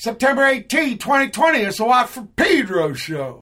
September 18, 2020. It's a Watt from Pedro show.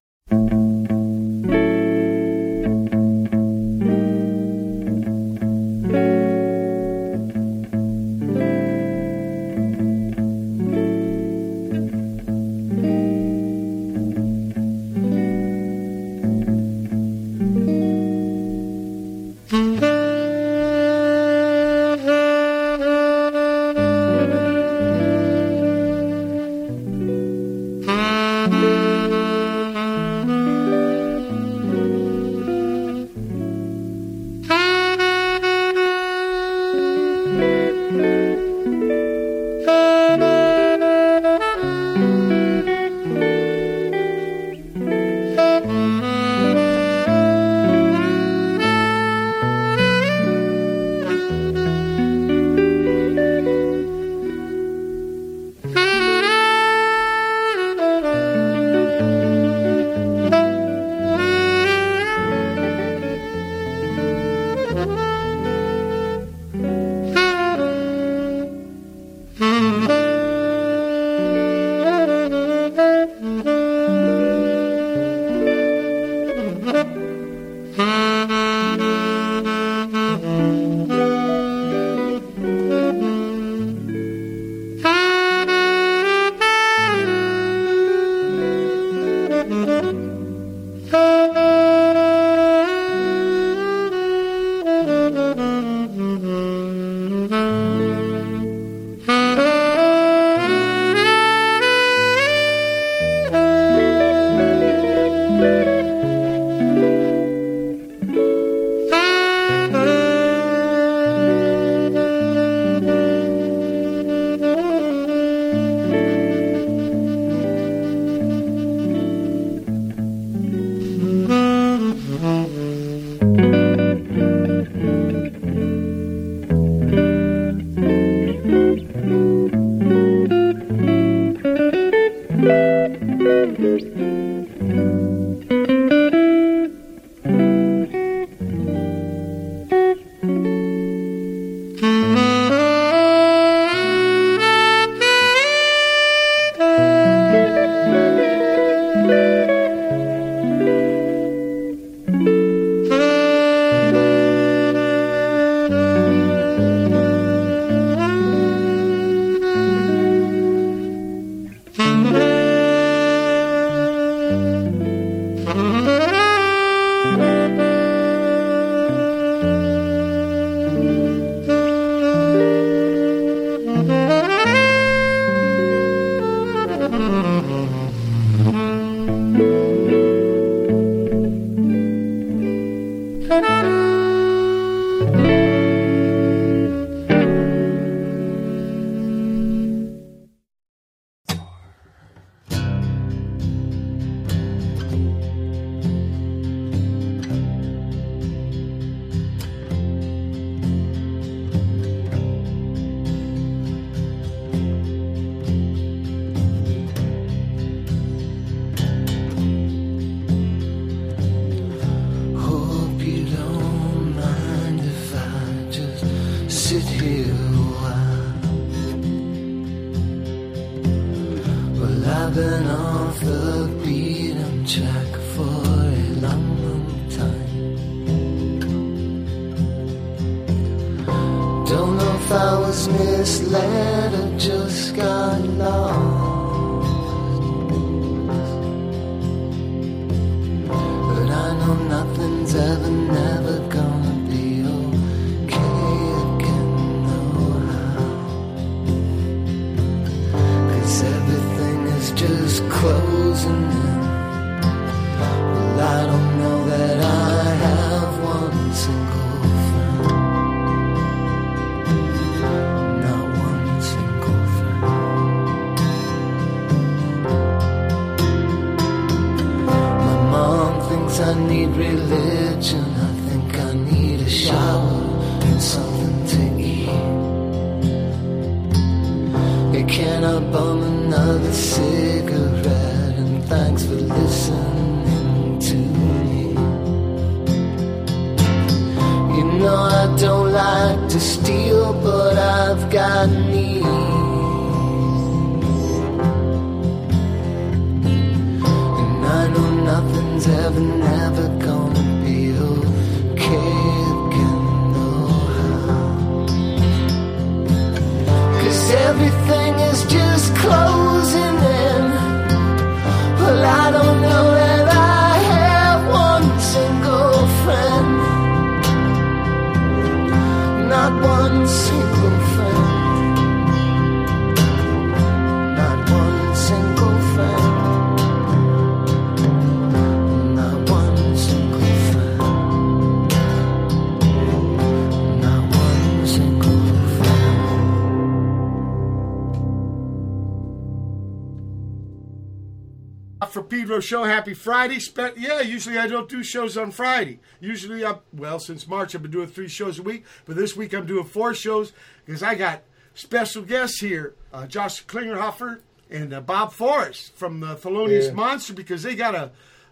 For Pedro Show, happy Friday. Spe- yeah, usually I don't do shows on Friday. Usually, I well, since March I've been doing three shows a week, but this week I'm doing four shows because I got special guests here, uh, Josh Klinghoffer and uh, Bob Forrest from the Thelonious Yeah. Monster because they got a,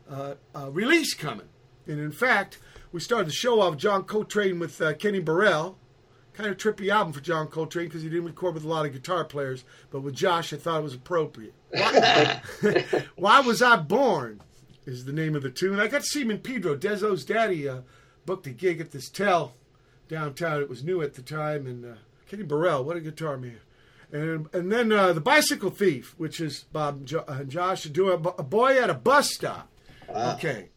uh, a release coming. And in fact, we started the show off John Coltrane with uh, Kenny Burrell. Kind of trippy album for John Coltrane because he didn't record with a lot of guitar players, but with Josh, I thought it was appropriate. Why, Why Was I Born is the name of the tune. I got to see him in Pedro. Dezo's daddy uh, booked a gig at this Tell downtown. It was new at the time. And uh, Kenny Burrell, what a guitar man. And, and then uh, The Bicycle Thief, which is Bob and Jo- Josh doing a, a boy at a bus stop. Okay.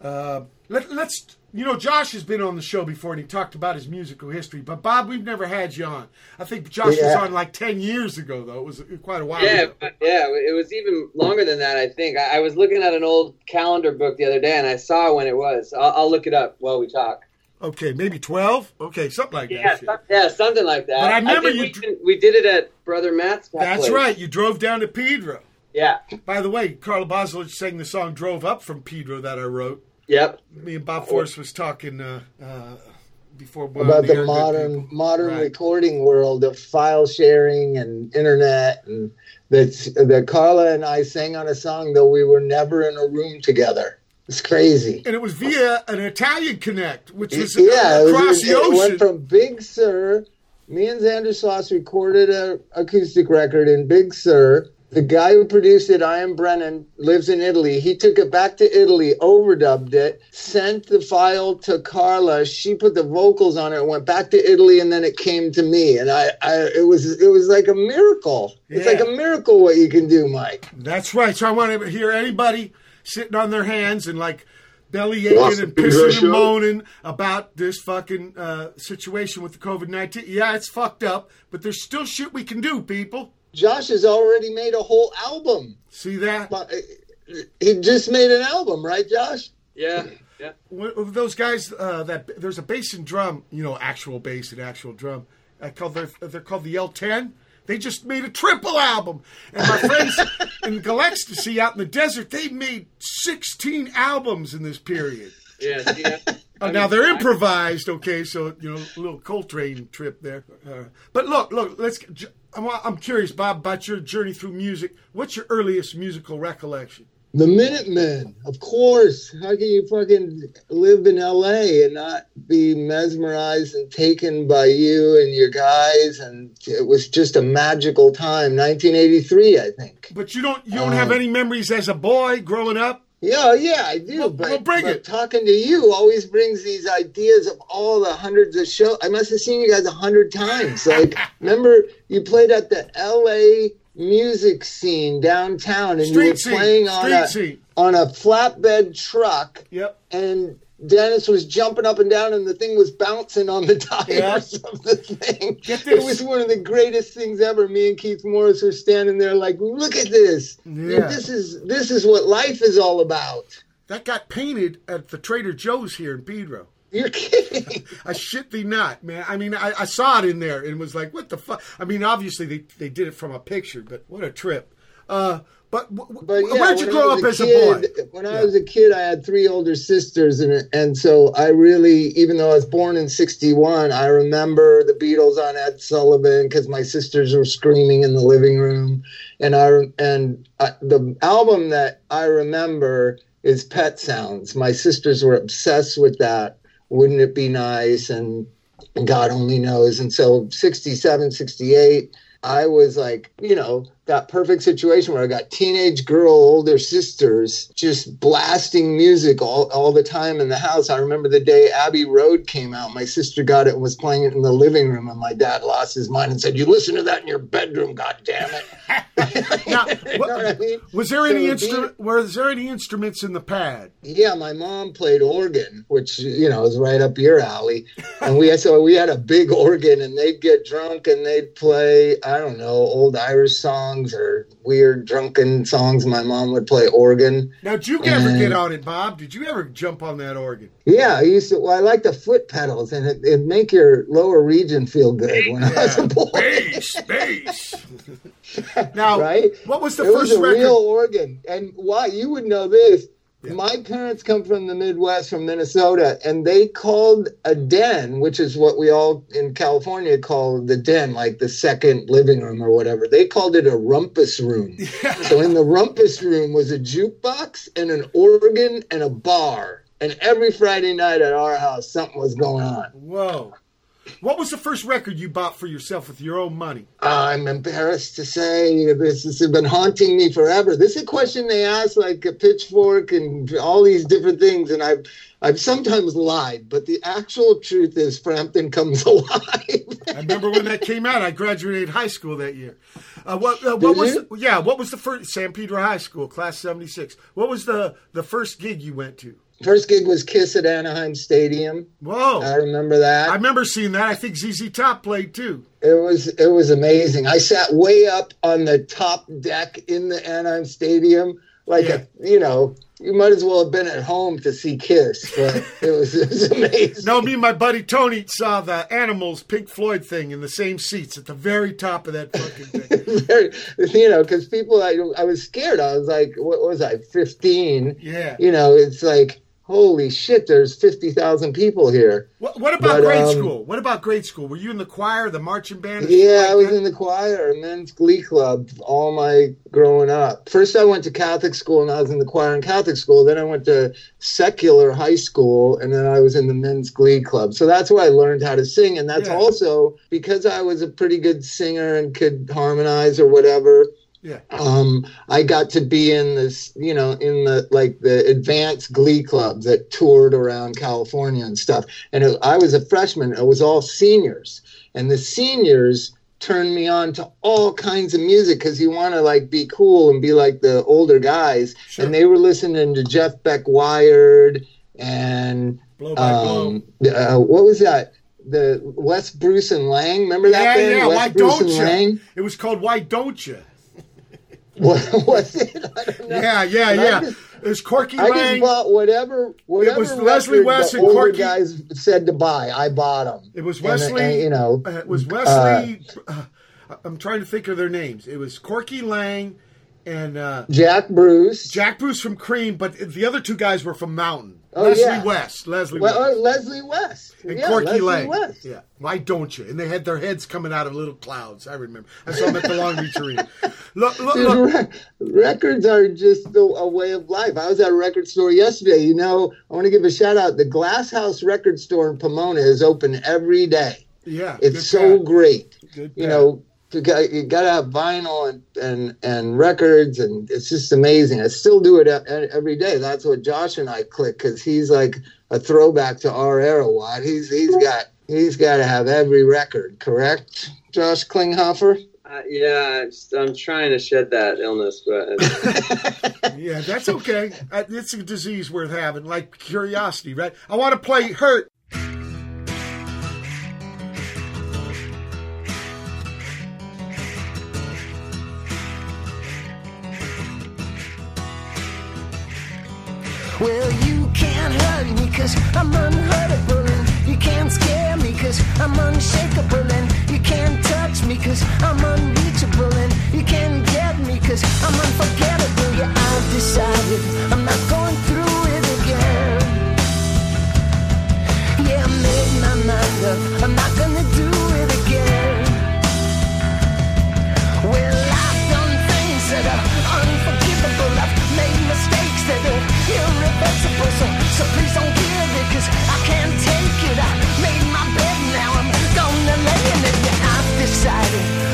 Uh, let, let's, you know, Josh has been on the show before and he talked about his musical history. But Bob, we've never had you on. I think Josh was on like 10 years ago, though. It was uh, quite a while Yeah, ago. yeah, it was even longer than that. I think I, I was looking at an old calendar book the other day, and I saw when it was. I'll, I'll look it up while we talk. Okay, maybe 12? Okay, something like that. Yeah, shit. some- yeah, something like that. But I remember think you we, dr- did- we did it at Brother Matt's. That's place. right. You drove down to Pedro. Yeah. By the way, Carla Bozulich sang the song "Drove Up from Pedro" that I wrote. Yep. Me and Bob Forrest was talking uh, uh, before one about of the modern people. modern Right. recording world of file sharing and internet and that's that Carla and I sang on a song though we were never in a room together. It's crazy. And it was via an Italian connect, which is yeah, it, was- across the it ocean. went from Big Sur. Me and Xander Sloss recorded a acoustic record in Big Sur. The guy who produced it, Ian Brennan, lives in Italy. He took it back to Italy, overdubbed it, sent the file to Carla. She put the vocals on it, went back to Italy, and then it came to me. And I, I it was it was like a miracle. It's like a miracle what you can do, Mike. That's right. So I want to hear anybody sitting on their hands and like belly Lost aching and pissing and moaning about this fucking uh, situation with the COVID nineteen. Yeah, it's fucked up, but there's still shit we can do, people. Josh has already made a whole album. See that? Uh, He just made an album, right, Josh? Yeah. Yeah. Of those guys uh, that there's a bass and drum, you know, actual bass and actual drum. I call they're, they're called the L10. They just made a triple album, and my friends in Galecstasy out in the desert, they made 16 albums in this period. Yeah. see, I- Oh, now they're improvised, okay? So you know, a little Coltrane trip there. Uh, but look, look, let's. I'm, I'm curious, Bob, about your journey through music. What's your earliest musical recollection? The Minutemen, of course. How can you fucking live in LA and not be mesmerized and taken by you and your guys? And it was just a magical time. 1983, I think. But you don't you don't have Um, any memories as a boy growing up. Yeah, oh, yeah, I do. Well, but, well, bring but it. talking to you always brings these ideas of all the hundreds of shows. I must have seen you guys a hundred times. Like, remember you played at the LA music scene downtown, and you were playing on street a on a flatbed truck. Yep. and Dennis was jumping up and down, and the thing was bouncing on the tires Yeah. of the thing. It was one of the greatest things ever. Me and Keith Morris were standing there, like, "Look at this! Yeah. This is this is what life is all about." That got painted at the Trader Joe's here in Pedro. You're kidding. I shit thee not, man. I mean, I, I saw it in there and was like, what the fuck? I mean, obviously they, they did it from a picture, but what a trip. Uh, but w- But yeah, where'd you grow up was as kid, a boy? When I was a kid, I had three older sisters, and and so I really, even though I was born in '61, I remember the Beatles on Ed Sullivan because my sisters were screaming in the living room, and I and I, the album that I remember is Pet Sounds. My sisters were obsessed with that. Wouldn't it be nice? And God only knows. And so 67, 68, I was like, you know, that perfect situation where I got teenage girl, older sisters just blasting music all, all the time in the house. I remember the day Abbey Road came out. My sister got it and was playing it in the living room, and my dad lost his mind and said, You listen to that in your bedroom, God damn it. Now, You know what I mean? Was there any So instrument? Was there any instruments in the pad? Yeah, my mom played organ, which you know is right up your alley. And we so we had a big organ, and they'd get drunk and they'd play I don't know old Irish songs or weird drunken songs. My mom would play organ. Now, did you ever get on it, Bob? Did you ever jump on that organ? Yeah, I used to. Well, I like the foot pedals, and it it make your lower region feel good when I was a boy. Bass, bass. now, Right? what was the it first was a record? real organ. And why you would know this. My parents come from the Midwest, from Minnesota, and they called a den, which is what we all in California call the den, like the second living room or whatever. They called it a rumpus room. so in the rumpus room was a jukebox and an organ and a bar. And every Friday night at our house, something was going on. Whoa. What was the first record you bought for yourself with your own money? I'm embarrassed to say this has been haunting me forever. This is a question they ask like a pitchfork and all these different things, and I've I've sometimes lied, but the actual truth is Frampton comes alive. I remember when that came out. I graduated high school that year. Uh, what uh, what Did was the, yeah? What was the first San Pedro High School class seventy six? What was the the first gig you went to? First gig was Kiss at Anaheim Stadium. Whoa! I remember that. I remember seeing that. I think ZZ Top played too. It was it was amazing. I sat way up on the top deck in the Anaheim Stadium, like Yeah. a you know. You might as well have been at home to see Kiss, but it was, it was amazing. No, me and my buddy Tony saw the Animals Pink Floyd thing in the same seats at the very top of that fucking thing. very, you know, because people, I, I was scared. I was like, what was I, 15? Yeah. You know, it's like, holy shit, there's 50,000 people here. What, what about But, grade um, school? What about grade school? Were you in the choir, the marching band? Yeah, I was that? in the choir, men's glee club, all my growing up. First, I went to Catholic school and I was in the choir in Catholic school. Then I went to secular high school and then I was in the men's glee club. So that's where I learned how to sing. And that's Yeah. also because I was a pretty good singer and could harmonize or whatever. Yeah. um, I got to be in this, you know, in the like the advanced glee club that toured around California and stuff. And it, I was a freshman. It was all seniors, and the seniors turned me on to all kinds of music because you want to like be cool and be like the older guys. Sure. And they were listening to Jeff Beck Wired and Blow by blow. um, uh, what was that? The Wes Bruce and Lang. Remember that Yeah, band? yeah. Wes Why Bruce don't and you? Lang? It was called Why Don't You? What was it? I. Yeah, yeah, I yeah. just- It was Corky I just bought whatever whatever it was Leslie West and Corky- guys said to buy. I bought them. It was And, uh, Wesley. you know, uh, it was Wesley. Uh, I'm trying to think of their names. It was Corky Lang and uh, Jack Bruce. Jack Bruce from Cream, but the other two guys were from Mountain. Oh, Leslie yeah. West. Leslie well, West. uh, Leslie West. and yeah, Corky Lang. West. Yeah. Why don't you? And they had their heads coming out of little clouds. I remember. I saw them at the Long Beach Arena. Look, look, Dude, look. re- records are just a, a way of life. I was at a record store yesterday. You know, I want to give a shout out. The Glass House Record Store in Pomona is open every day. Yeah. It's so pat. great. Good you pat. know you got, you got to have vinyl and, and and records and it's just amazing i still do it every day that's what josh and i click because he's like a throwback to our era Watt. he's he's got he's got to have every record correct josh klinghoffer Uh, yeah, just, I'm trying to shed that illness, but Yeah, that's okay. Uh, It's a disease worth having, like curiosity, right? I want to play Hurt. Well, you can't hurt me cause I'm unhurtable and you can't scare me cause I'm unshakable and you can't touch me cause I'm unreachable and you can't get me cause I'm unforgettable. Yeah, I've decided I'm not going through it again. Yeah, I made my mind up. I'm not gonna irreversible. So, so please don't give it, cause I can't take it. I made my bed now, I'm gonna lay in it. I've decided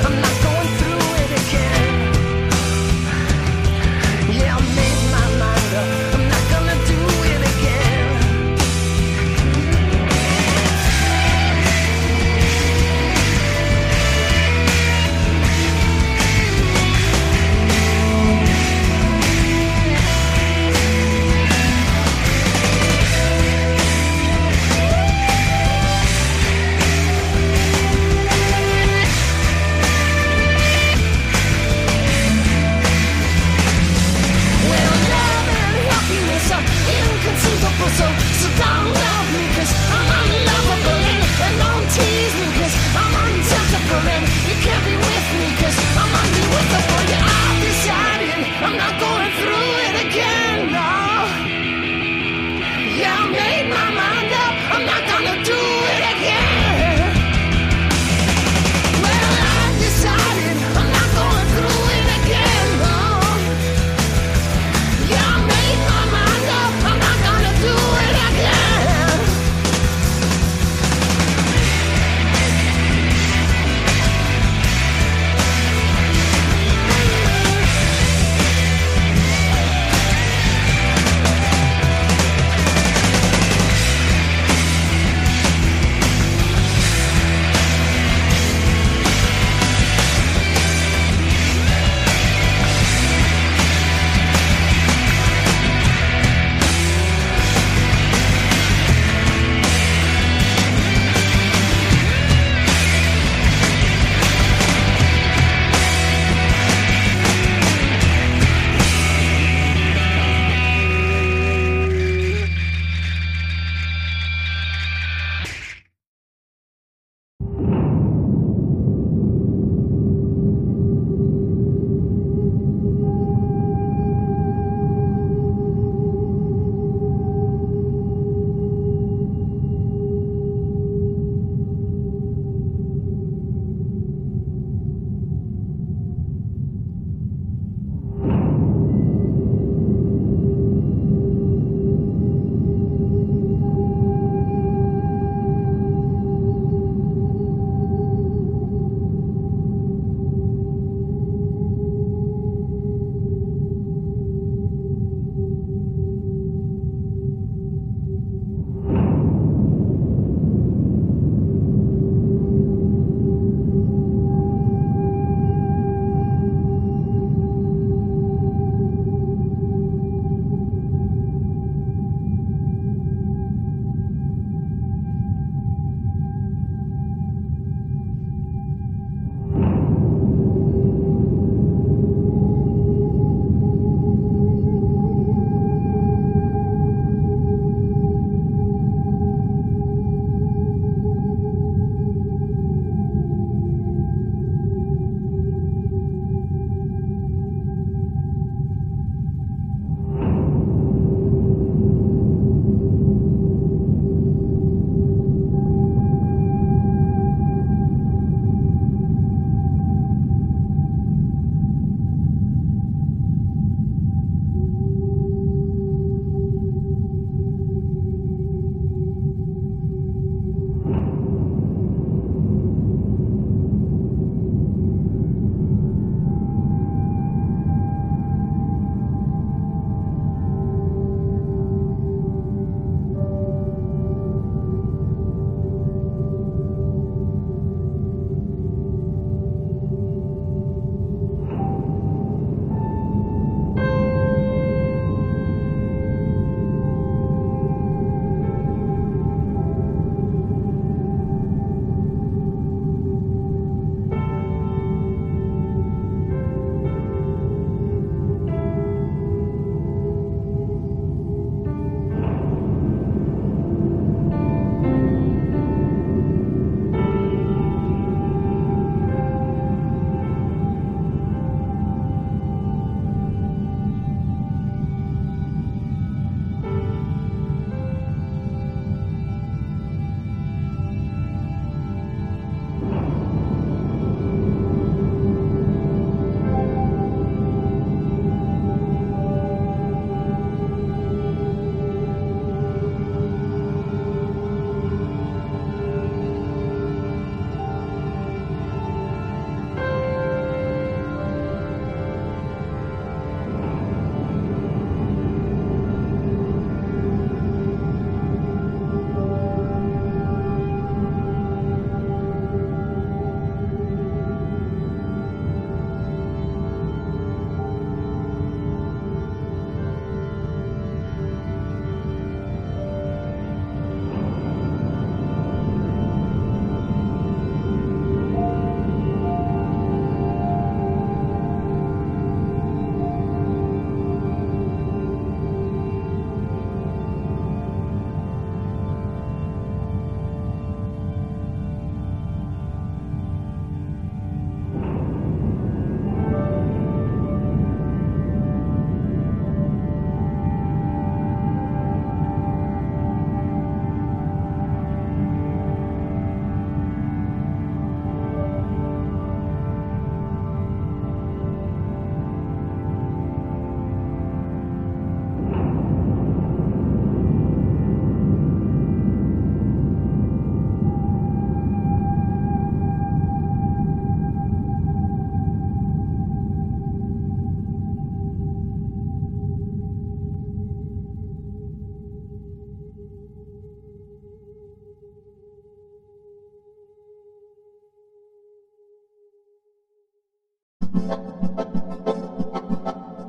Thank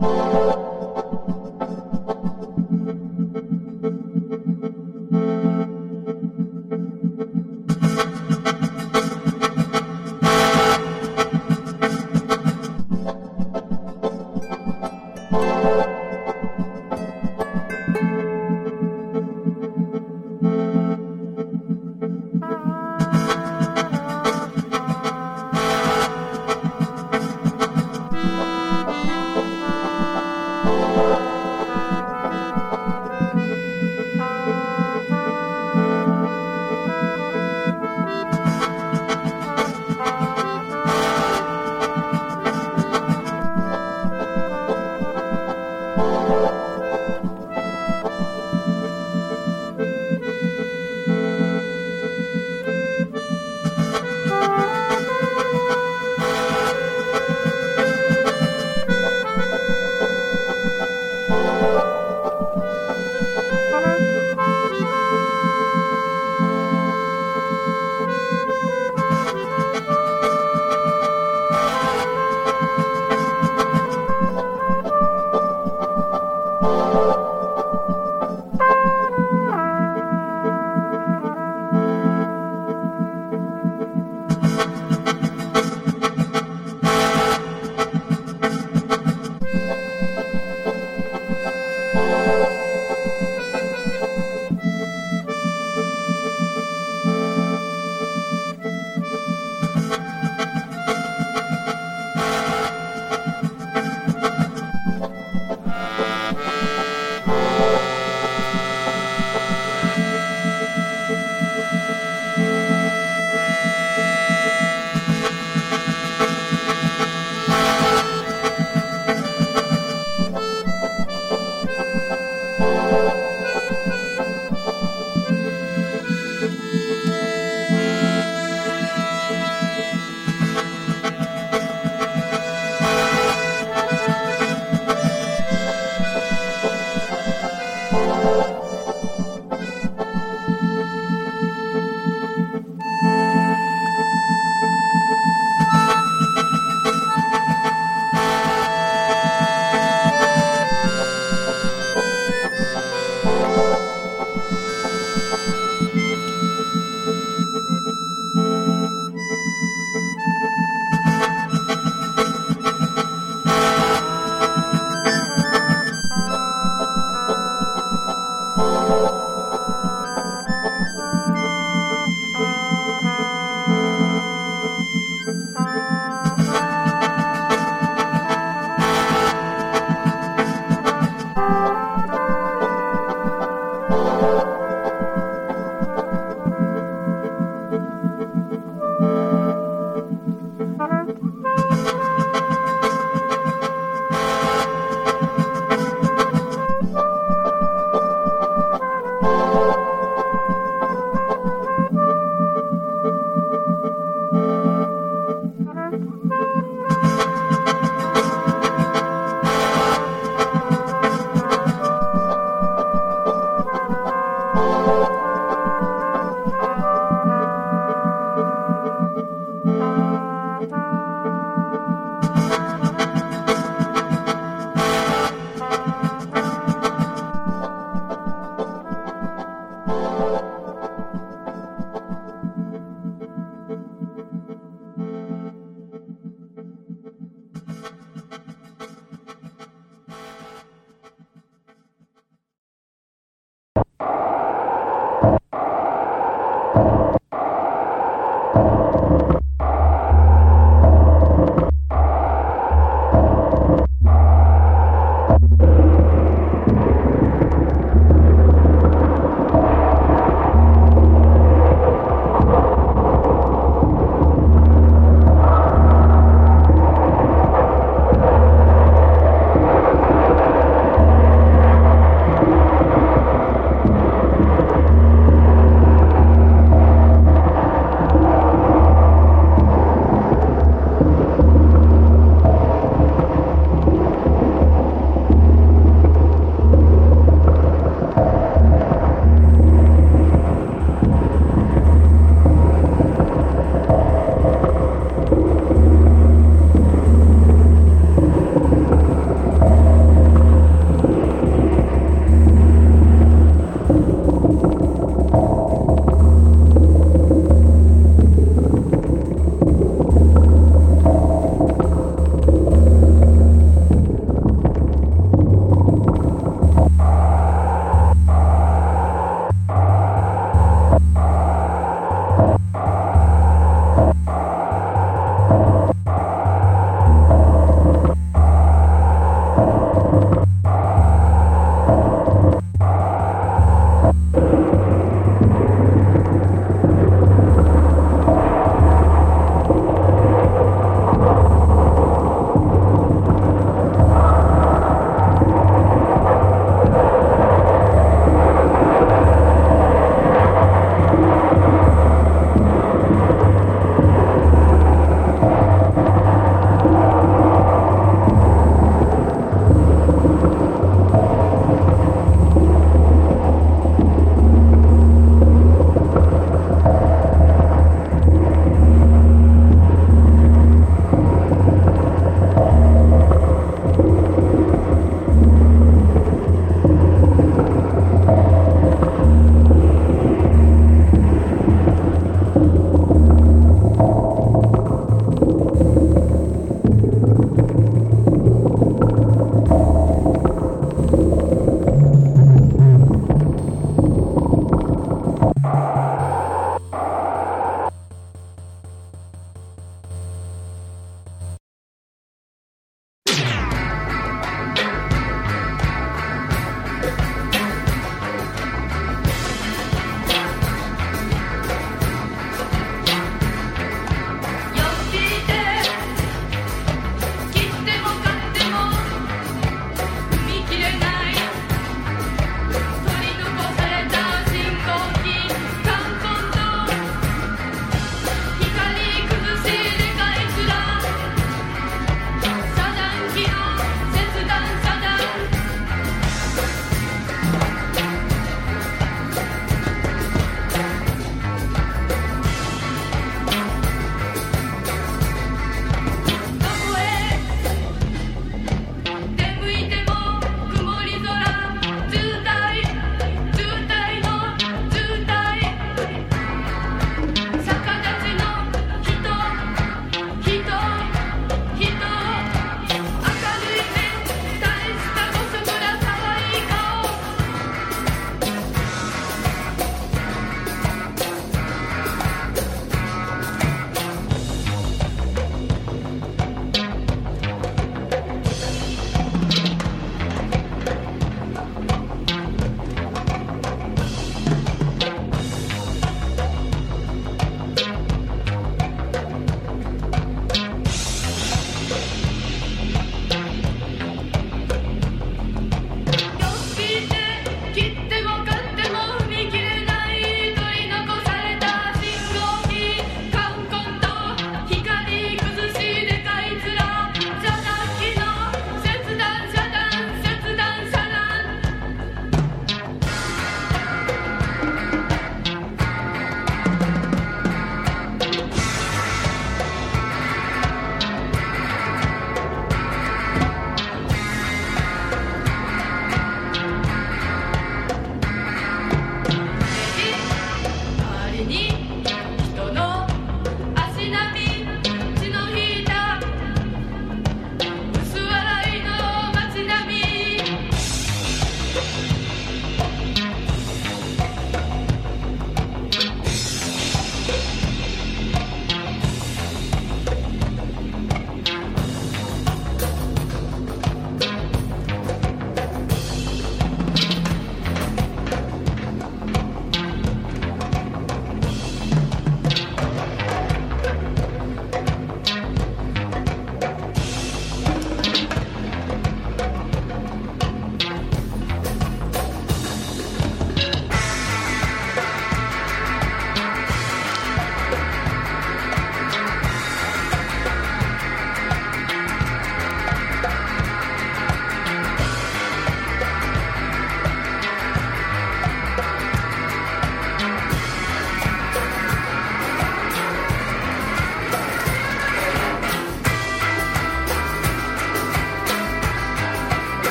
you.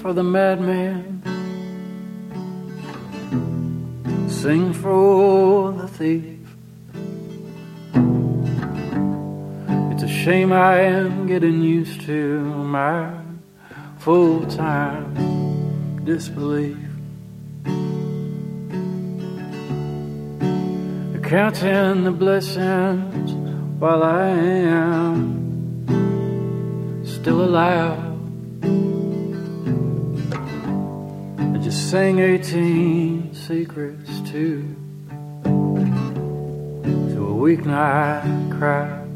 For the madman. Sing for the thief. It's a shame I am getting used to my full time disbelief. Counting the blessings while I am still alive. Sang 18 secrets to, to a weeknight crowd.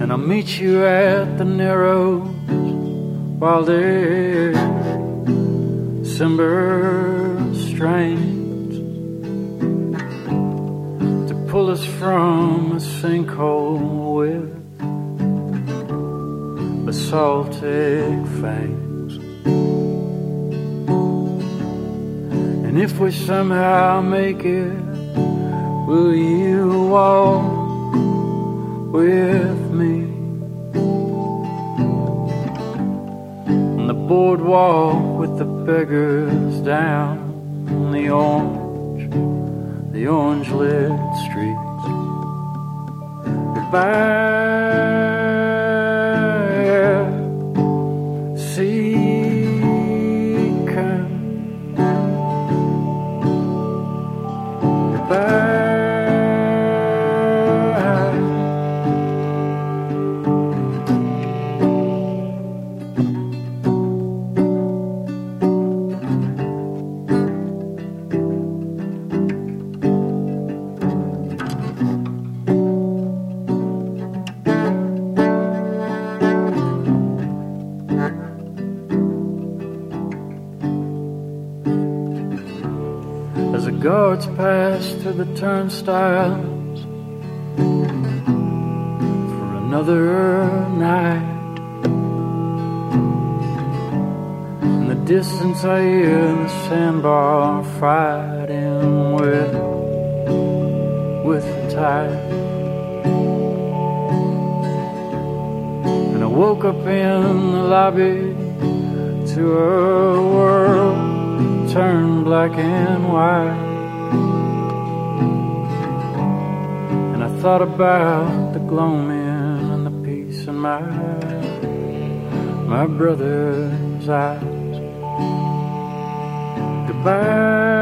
and I'll meet you at the Narrows while there's December from a sinkhole with basaltic fangs. And if we somehow make it, will you walk? with me on the boardwalk with the beggars down the orange, the orange lit. Goodbye, guards pass through the turnstiles for another night. In the distance, I hear the sandbar fighting with with the tide. And I woke up in the lobby to a world turned black and white. Thought about the gloaming and the peace in my my brother's eyes. Goodbye,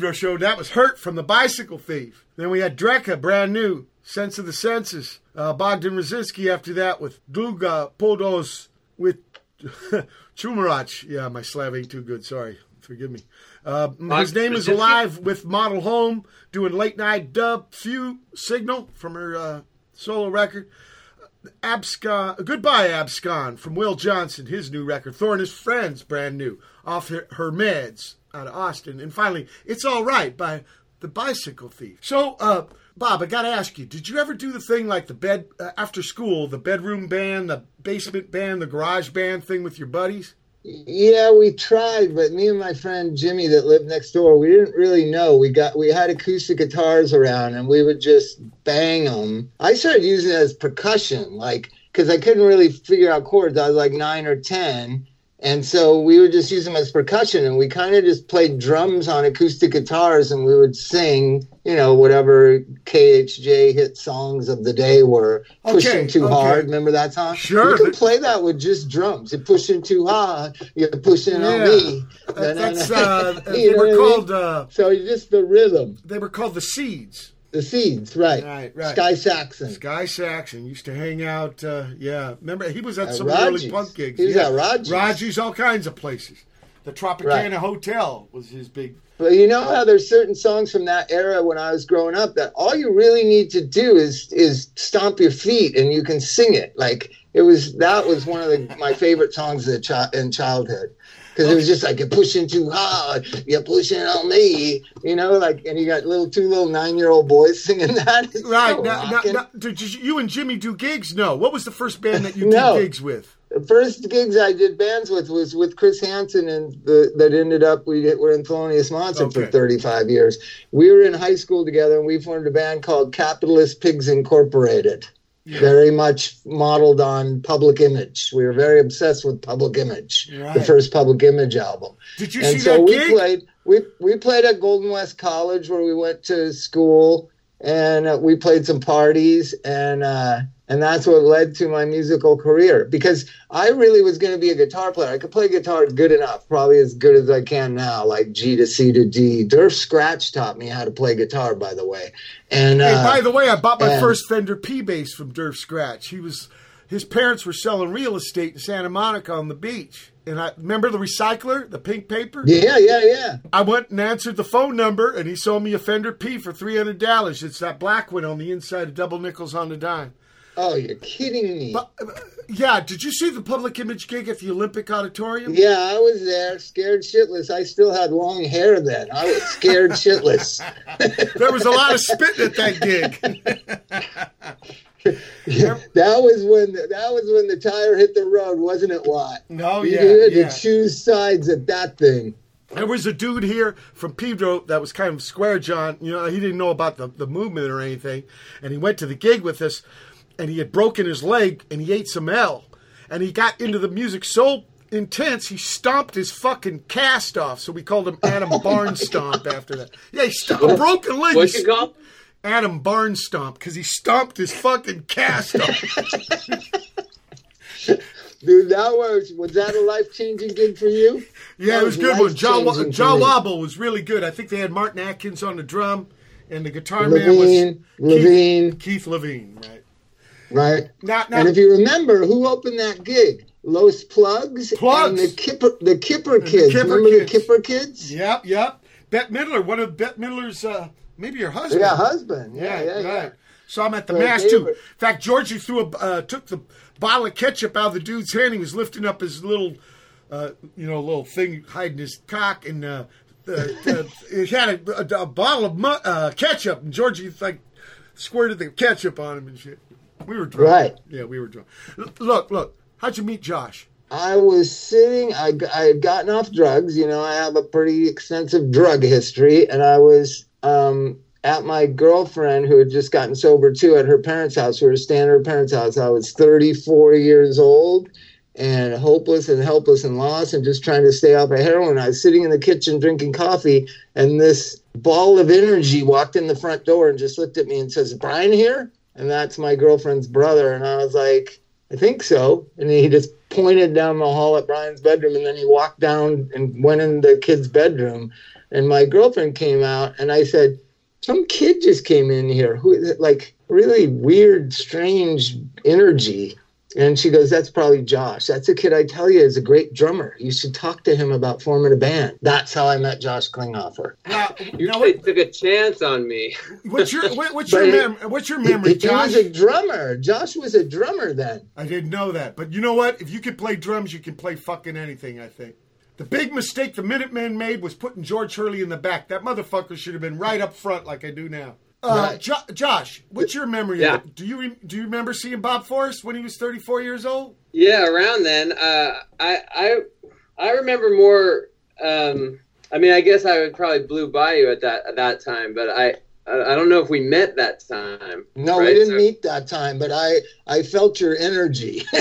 Pedro. That was Hurt from the Bicycle Thief. Then we had Drekka, brand new. Sense of the Senses. Uh, Bogdan Raczynski after that with Duga Podos with Chumarach. Yeah, my Slav ain't too good. Sorry. Forgive me. Uh, his name is Alive with Model Home, doing late night dub. Phew Signal from her uh, solo record. Absecon, Goodbye Absecon from Will Johnson, his new record. Thor and His Friends, brand new, off her, her meds out of Austin. And finally, It's All Right by The Bicycle Thief. So, uh, Bob, I got to ask you, did you ever do the thing like the bed, uh, after school, the bedroom band, the basement band, the garage band thing with your buddies? Yeah, we tried, but me and my friend Jimmy that lived next door, we didn't really know. We got we had acoustic guitars around, and we would just bang them. I started using it as percussion, like because I couldn't really figure out chords. I was like nine or ten, and so we would just use them as percussion, and we kind of just played drums on acoustic guitars, and we would sing, you know, whatever KHJ hit songs of the day were. Pushing too okay. hard. Remember that song? Sure. You can play that with just drums. You're pushing too hard. You're pushing on me. That- that's uh, they were what I mean? called uh, So it's just the rhythm. they were called the Seeds. The Seeds, right? Right, right. Sky Saxon. Sky Saxon used to hang out. Uh, yeah, remember he was at At some the early punk gigs. He was yeah. at Raji's. Raji's, all kinds of places. The Tropicana Right. Hotel was his big. But you know how there's certain songs from that era when I was growing up that all you really need to do is is stomp your feet and you can sing it. Like it was that was one of the, my favorite songs in childhood because it was just like you're pushing too hard, you're pushing on me, you know, like and you got little two little nine year old boys singing that. It's Right so now, now, now, did you, and Jimmy do gigs? No. What was the first band that you No. did gigs with? The first gigs I did bands with was with Chris Hansen, and the, that ended up we were in Thelonious Monster Okay. for 35 years. We were in high school together, and we formed a band called Capitalist Pigs Incorporated. Very much modeled on Public Image. We were very obsessed with Public Image, the first Public Image album. Did you and see so that we gig? played. We we played at Golden West College where we went to school, and uh, we played some parties, and uh, and that's what led to my musical career. Because I really was going to be a guitar player. I could play guitar good enough, probably as good as I can now, like G to C to D. Durf Scratch taught me how to play guitar, by the way. And Hey, uh, by the way, I bought my and- first Fender P bass from Durf Scratch. He was, his parents were selling real estate in Santa Monica on the beach. And I remember the recycler, the pink paper. yeah, yeah, yeah. I went and answered the phone number, and he sold me a Fender P for three hundred dollars. It's that black one on the inside of double nickels on the dime. Oh, you're kidding me. But, uh, yeah, did you see the public image gig at the Olympic Auditorium? Yeah, I was there, scared shitless. I still had long hair then. I was scared shitless. There was a lot of spitting at that gig. that was when the, that was when the tire hit the road, wasn't it, Watt? No, you yeah, had yeah. to choose sides at that thing. There was a dude here from Pedro that was kind of square John. You know, he didn't know about the, the movement or anything. And he went to the gig with us and he had broken his leg and he ate some L. And he got into the music so intense he stomped his fucking cast off. So we called him Adam oh Barnes Stomp after that. Yeah, he stomped a broken leg. What's he it called? Adam Barnes Stomp because he stomped his fucking cast off. Dude, that was was that a life changing gig for you? Yeah, That it was a good one. John, life-changing for John me. Wobble was really good. I think they had Martin Atkins on the drum, and the guitar man was Levene, Levene, Keith, Keith Levene, right? right? Not, not, And if you remember, who opened that gig? Los Plugz, Plugz. and the Kipper, the Kipper the kids. Kipper remember Kids. the Kipper kids? Yep, yep. Bette Midler, one of Bette Midler's, uh, maybe your husband. Yeah, husband. Yeah, yeah, yeah. right. So I'm at the mass too. were- In fact, Georgie threw a uh, took the bottle of ketchup out of the dude's hand. He was lifting up his little, uh, you know, little thing hiding his cock, and uh, he had a, a, a bottle of mu- uh, ketchup, and Georgie like squirted the ketchup on him and shit. We were drunk. Right. Yeah, we were drunk. Look, look. How'd you meet Josh? I was sitting, I, I had gotten off drugs. You know, I have a pretty extensive drug history. And I was um, at my girlfriend, who had just gotten sober too, at her parents' house. We were staying at her parents' house. I was 34 years old and hopeless and helpless and lost and just trying to stay off of heroin. I was sitting in the kitchen drinking coffee, and this ball of energy walked in the front door and just looked at me and says, Brian here? And that's my girlfriend's brother. And I was like, I think so. And he just pointed down the hall at Brian's bedroom, and then he walked down and went in the kid's bedroom. And my girlfriend came out, and I said, Some kid just came in here who like really weird, strange energy. And she goes, That's probably Josh. That's a kid I tell you is a great drummer. You should talk to him about forming a band. That's how I met Josh Klinghoffer. Now, You now really what, took a chance on me. what's your what, what's your mem- what's your He, memory, he Josh? was a drummer. Josh was a drummer then. I didn't know that. But you know what? If you can play drums, you can play fucking anything, I think. The big mistake the Minutemen made was putting George Hurley in the back. That motherfucker should have been right up front like I do now. Uh, Right. jo- Josh, what's your memory Yeah. of it? Do you re- do you remember seeing Bob Forrest when he was 34 years old? Yeah, around then, uh, I I I remember more. Um, I mean, I guess I would probably blew by you at that at that time, but I I I don't know if we met that time. No, right? we didn't So, meet that time, but I I felt your energy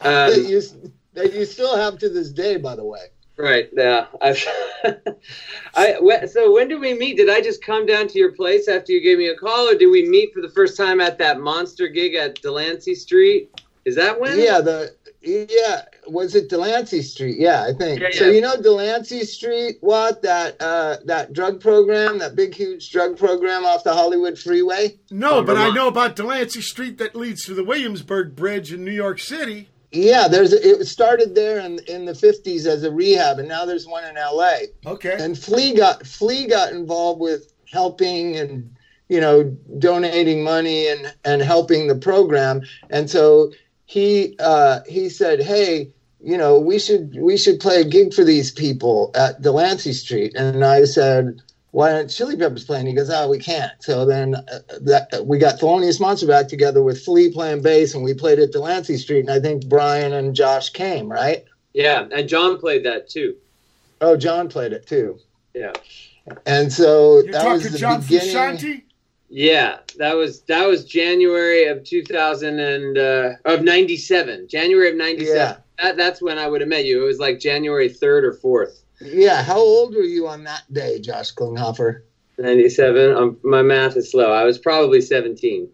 Um, you that you still have to this day. By the way, right. Yeah. I, I so when did we meet? Did I just come down to your place after you gave me a call, or did we meet for the first time at that monster gig at Delancey Street? Is that when? Yeah, the yeah was it Delancey Street? Yeah, I think. Yeah, So you know Delancey Street, what that uh, that drug program, that big huge drug program off the Hollywood Freeway. No, Oh, but I know about Delancey Street that leads to the Williamsburg Bridge in New York City. Yeah, there's it started there in in the 50s as a rehab, and now there's one in L.A. Okay. and Flea got Flea got involved with helping and you know donating money and and helping the program and so he uh he said hey you know we should we should play a gig for these people at Delancey Street and I said why aren't Chili Peppers playing? He goes, oh, we can't. So then uh, that we got Thelonious Monster back together with Flea playing bass, and we played at Delancey Street. And I think Brian and Josh came, right? Yeah, and John played that too. Oh, John played it too. Yeah. And so You're that was talking the John beginning. Frusciante? Yeah, that was that was January of 2000 and uh, of 97. January of 97. Yeah. That that's when I would have met you. It was like January 3rd or 4th. Yeah, how old were you on that day, Josh Klinghoffer? 97. Um, my math is slow. I was probably 17.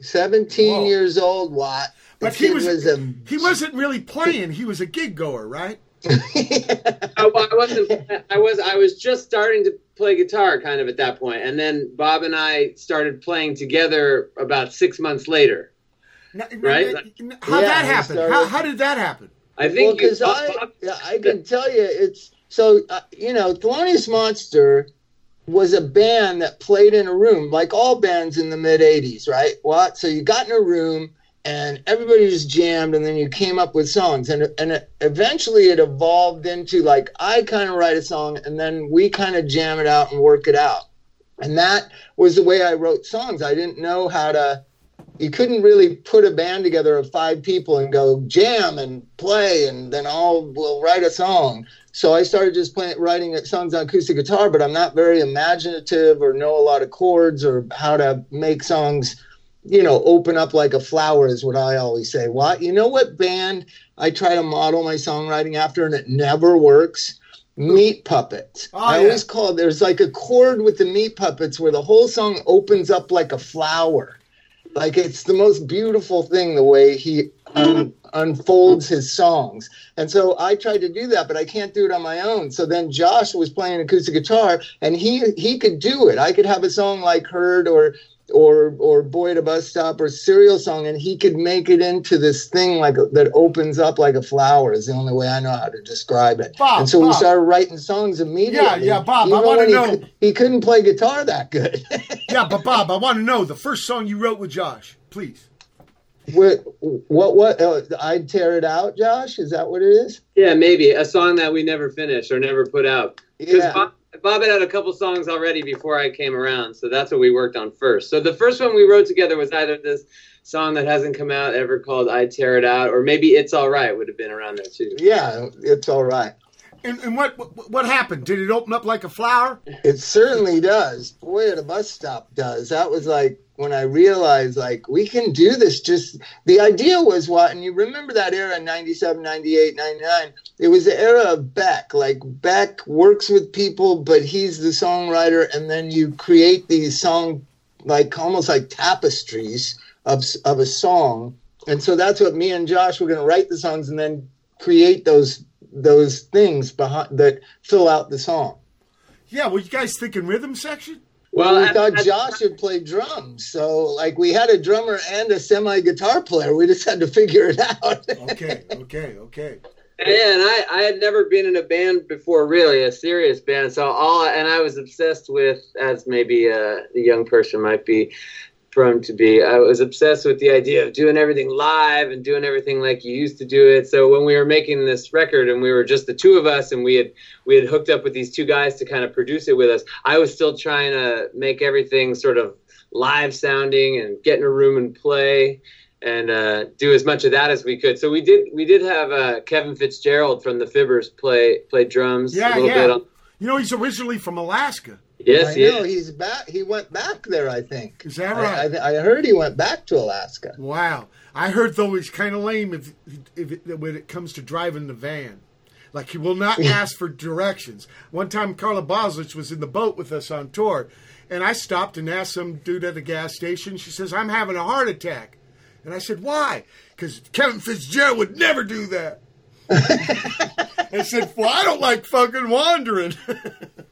17 Whoa. years old, Watt. The But he kid was, a he wasn't really playing. He was a gig goer, right? I, I wasn't. I was. I was just starting to play guitar, kind of at that point. point, and then Bob and I started playing together about six months later. N- Right? n- How Yeah, that he happen? started- How, how did that happen? I think you, because I, I can tell you, it's so uh, you know, Thelonious Monster was a band that played in a room, like all bands in the mid '80s, right? What? So you got in a room and everybody just jammed, and then you came up with songs, and and it, eventually it evolved into like I kind of write a song, and then we kind of jam it out and work it out, and that was the way I wrote songs. I didn't know how to you couldn't really put a band together of five people and go jam and play and then all will write a song. So I started just playing, writing songs on acoustic guitar, but I'm not very imaginative or know a lot of chords or how to make songs, you know, open up like a flower is what I always say. What you know what band I try to model my songwriting after and it never works? Meat puppets. Oh, I yeah. always call there's like a chord with the meat puppets where the whole song opens up like a flower like it's the most beautiful thing the way he un- unfolds his songs. And so i tried to do that but i can't do it on my own. So then josh was playing acoustic guitar and he he could do it. I could have a song like hurt or or or boy at a bus stop or cereal song and he could make it into this thing like that opens up like a flower is the only way i know how to describe it. Bob, and so we started writing songs immediately. Yeah, yeah, Bob, I wanna know- cou- he couldn't play guitar that good. Yeah, but Bob, I want to know. The first song you wrote with Josh, please. What what what? Uh, I'd tear it out, Josh. Is that what it is? yeah, maybe a song that we never finished or never put out. Because Yeah. Bob, Bob had had a couple songs already before I came around, so that's what we worked on first. So the first one we wrote together was either this song that hasn't come out ever called "I Tear It Out," or maybe "It's All Right" would have been around there too. Yeah, it's all right. And, and what, what what happened? Did it open up like a flower? It certainly does. Boy, at a bus stop does. That was like when I realized like we can do this. Just the idea was what, and you remember that era, 97, 98, 99. It was the era of Beck. Like Beck works with people, but he's the songwriter, and then you create these song like almost like tapestries of of a song. And so that's what me and Josh were going to write the songs and then create those those things behind that fill out the song. Yeah, were you guys thinking rhythm section? Well, we at- thought at- Josh would play drums, so like we had a drummer and a semi guitar player. We just had to figure it out. Okay, okay, okay. Yeah, and I, I had never been in a band before, really, a serious band. So all, and I was obsessed with, as maybe a, a young person might be prone to be, I was obsessed with the idea of doing everything live and doing everything like you used to do it. So when we were making this record and we were just the two of us and we had we had hooked up with these two guys to kind of produce it with us, I was still trying to make everything sort of live sounding and get in a room and play and uh, do as much of that as we could. So we did we did have uh, Kevin Fitzgerald from the Fibbers play play drums Yeah, a little yeah. bit. On, You know, he's originally from Alaska. Yes, I he know is. he's back. He went back there. I think. Is that I- right? I, I heard he went back to Alaska. Wow. I heard though he's kind of lame if, if it, when it comes to driving the van. Like he will not ask for directions. One time Carla Bozulich was in the boat with us on tour, and I stopped and asked some dude at the gas station. She says, "I'm having a heart attack," and I said, "Why?" because Kevin Fitzgerald would never do that. I said, "Well, I don't like fucking wandering."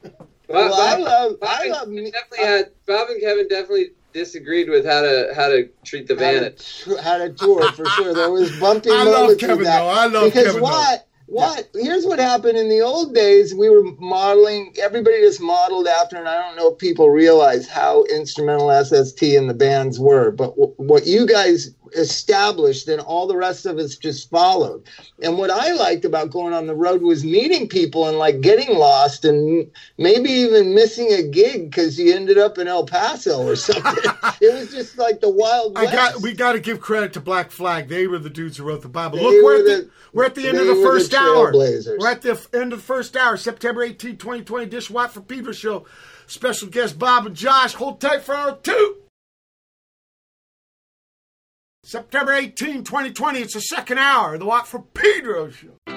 Well, I love, Bob I and love, Kevin definitely had Bob and Kevin definitely disagreed with how to how to treat the how to, Vanity. how to tour for sure. There was bumpy I love Kevin, that. though. I love because Kevin, though. what? What? Here's what happened in the old days. We were modeling. Everybody just modeled after, and I don't know if people realize how instrumental SST and the bands were. But w- what you guys established, and all the rest of us just followed. And what I liked about going on the road was meeting people and like getting lost, and maybe even missing a gig because you ended up in El Paso or something. it was just like the wild. I got. We got to give credit to Black Flag. They were the dudes who wrote the Bible. They Look, we're were at the, the- we're at the end of the were the first hour. We're at the end of the first hour, September 18, 2020. Dish Watt for Pedro Show. Special guest Bob and Josh. Hold tight for hour two. September 18, 2020. It's the second hour of the Watt for Pedro Show. Well,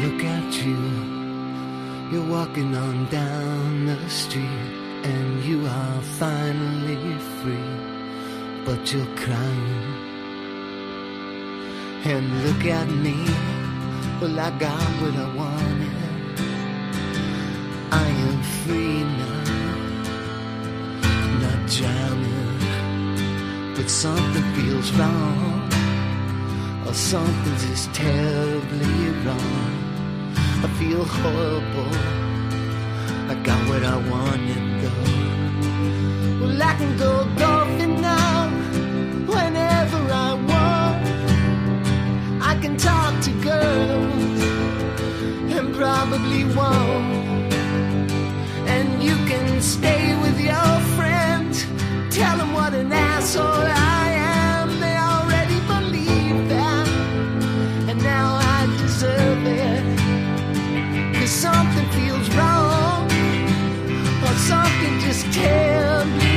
look at you. You're walking on down the street, and you are finally free, but you're crying. And look at me. Well, I got what I wanted. I am free now, not drowning, but something feels wrong or something's just terribly wrong. I feel horrible. I got what I wanted though. Well, I can go golfing now can talk to girls and probably won't. And you can stay with your friends. Tell them what an asshole I am. They already believe that. And now I deserve it. Cause something feels wrong. Or something just terribly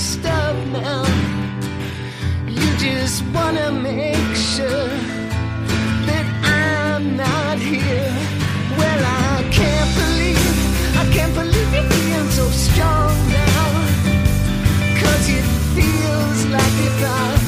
stuff now. You just wanna make sure that I'm not here. Well, I can't believe, I can't believe you're feeling so strong now. Cause it feels like if I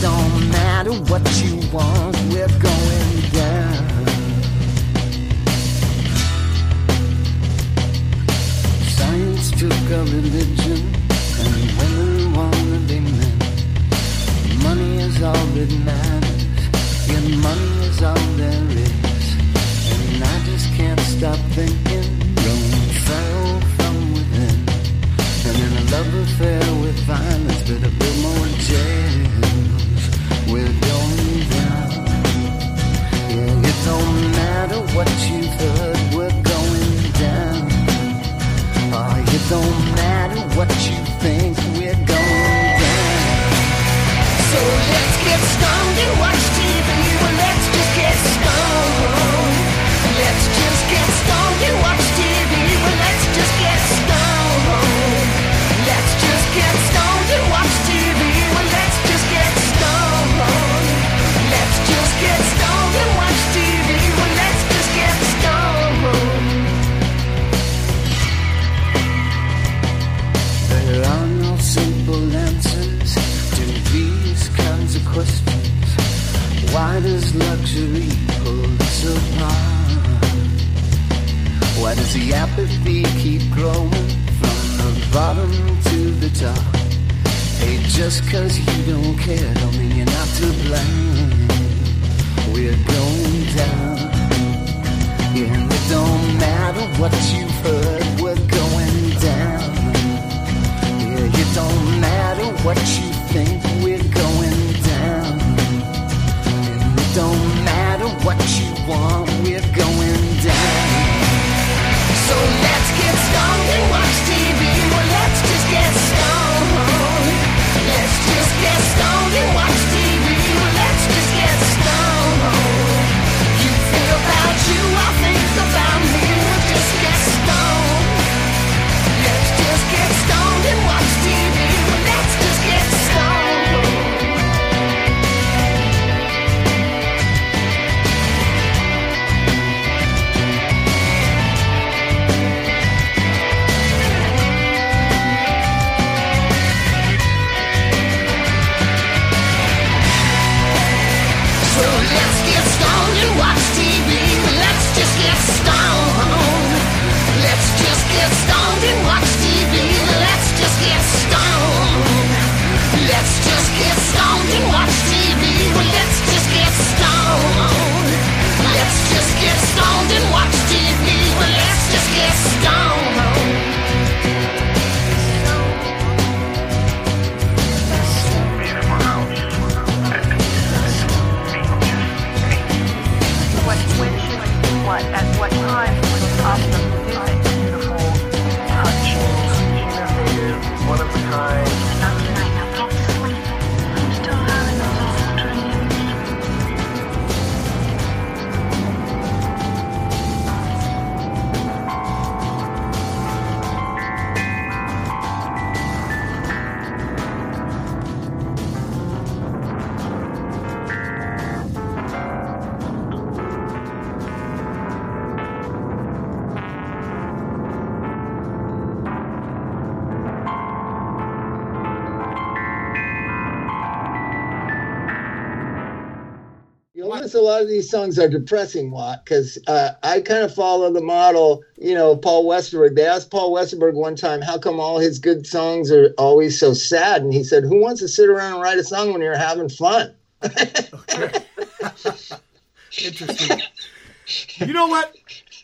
don't matter what you want, we're going down. Science took a religion, and women wanna be men. Money is all that matters, yeah, money is all there is. And I just can't stop thinking, Rome fell from within. And in a love affair with violence, but a what you've heard, Does luxury pull us apart? Why does the apathy keep growing from the bottom to the top? Hey, just cause you don't care don't mean you're not to blame. We're going down. Yeah, and it don't matter what you've heard, we're going down. Yeah, it don't matter what you think, we're going what you want, we're going down. So let's get stoned stoned. Let's just get stoned these songs are depressing, Watt, because uh, I kind of follow the model, you know, Paul Westerberg. They asked Paul Westerberg one time, how come all his good songs are always so sad? And he said, who wants to sit around and write a song when you're having fun? Interesting. you know what?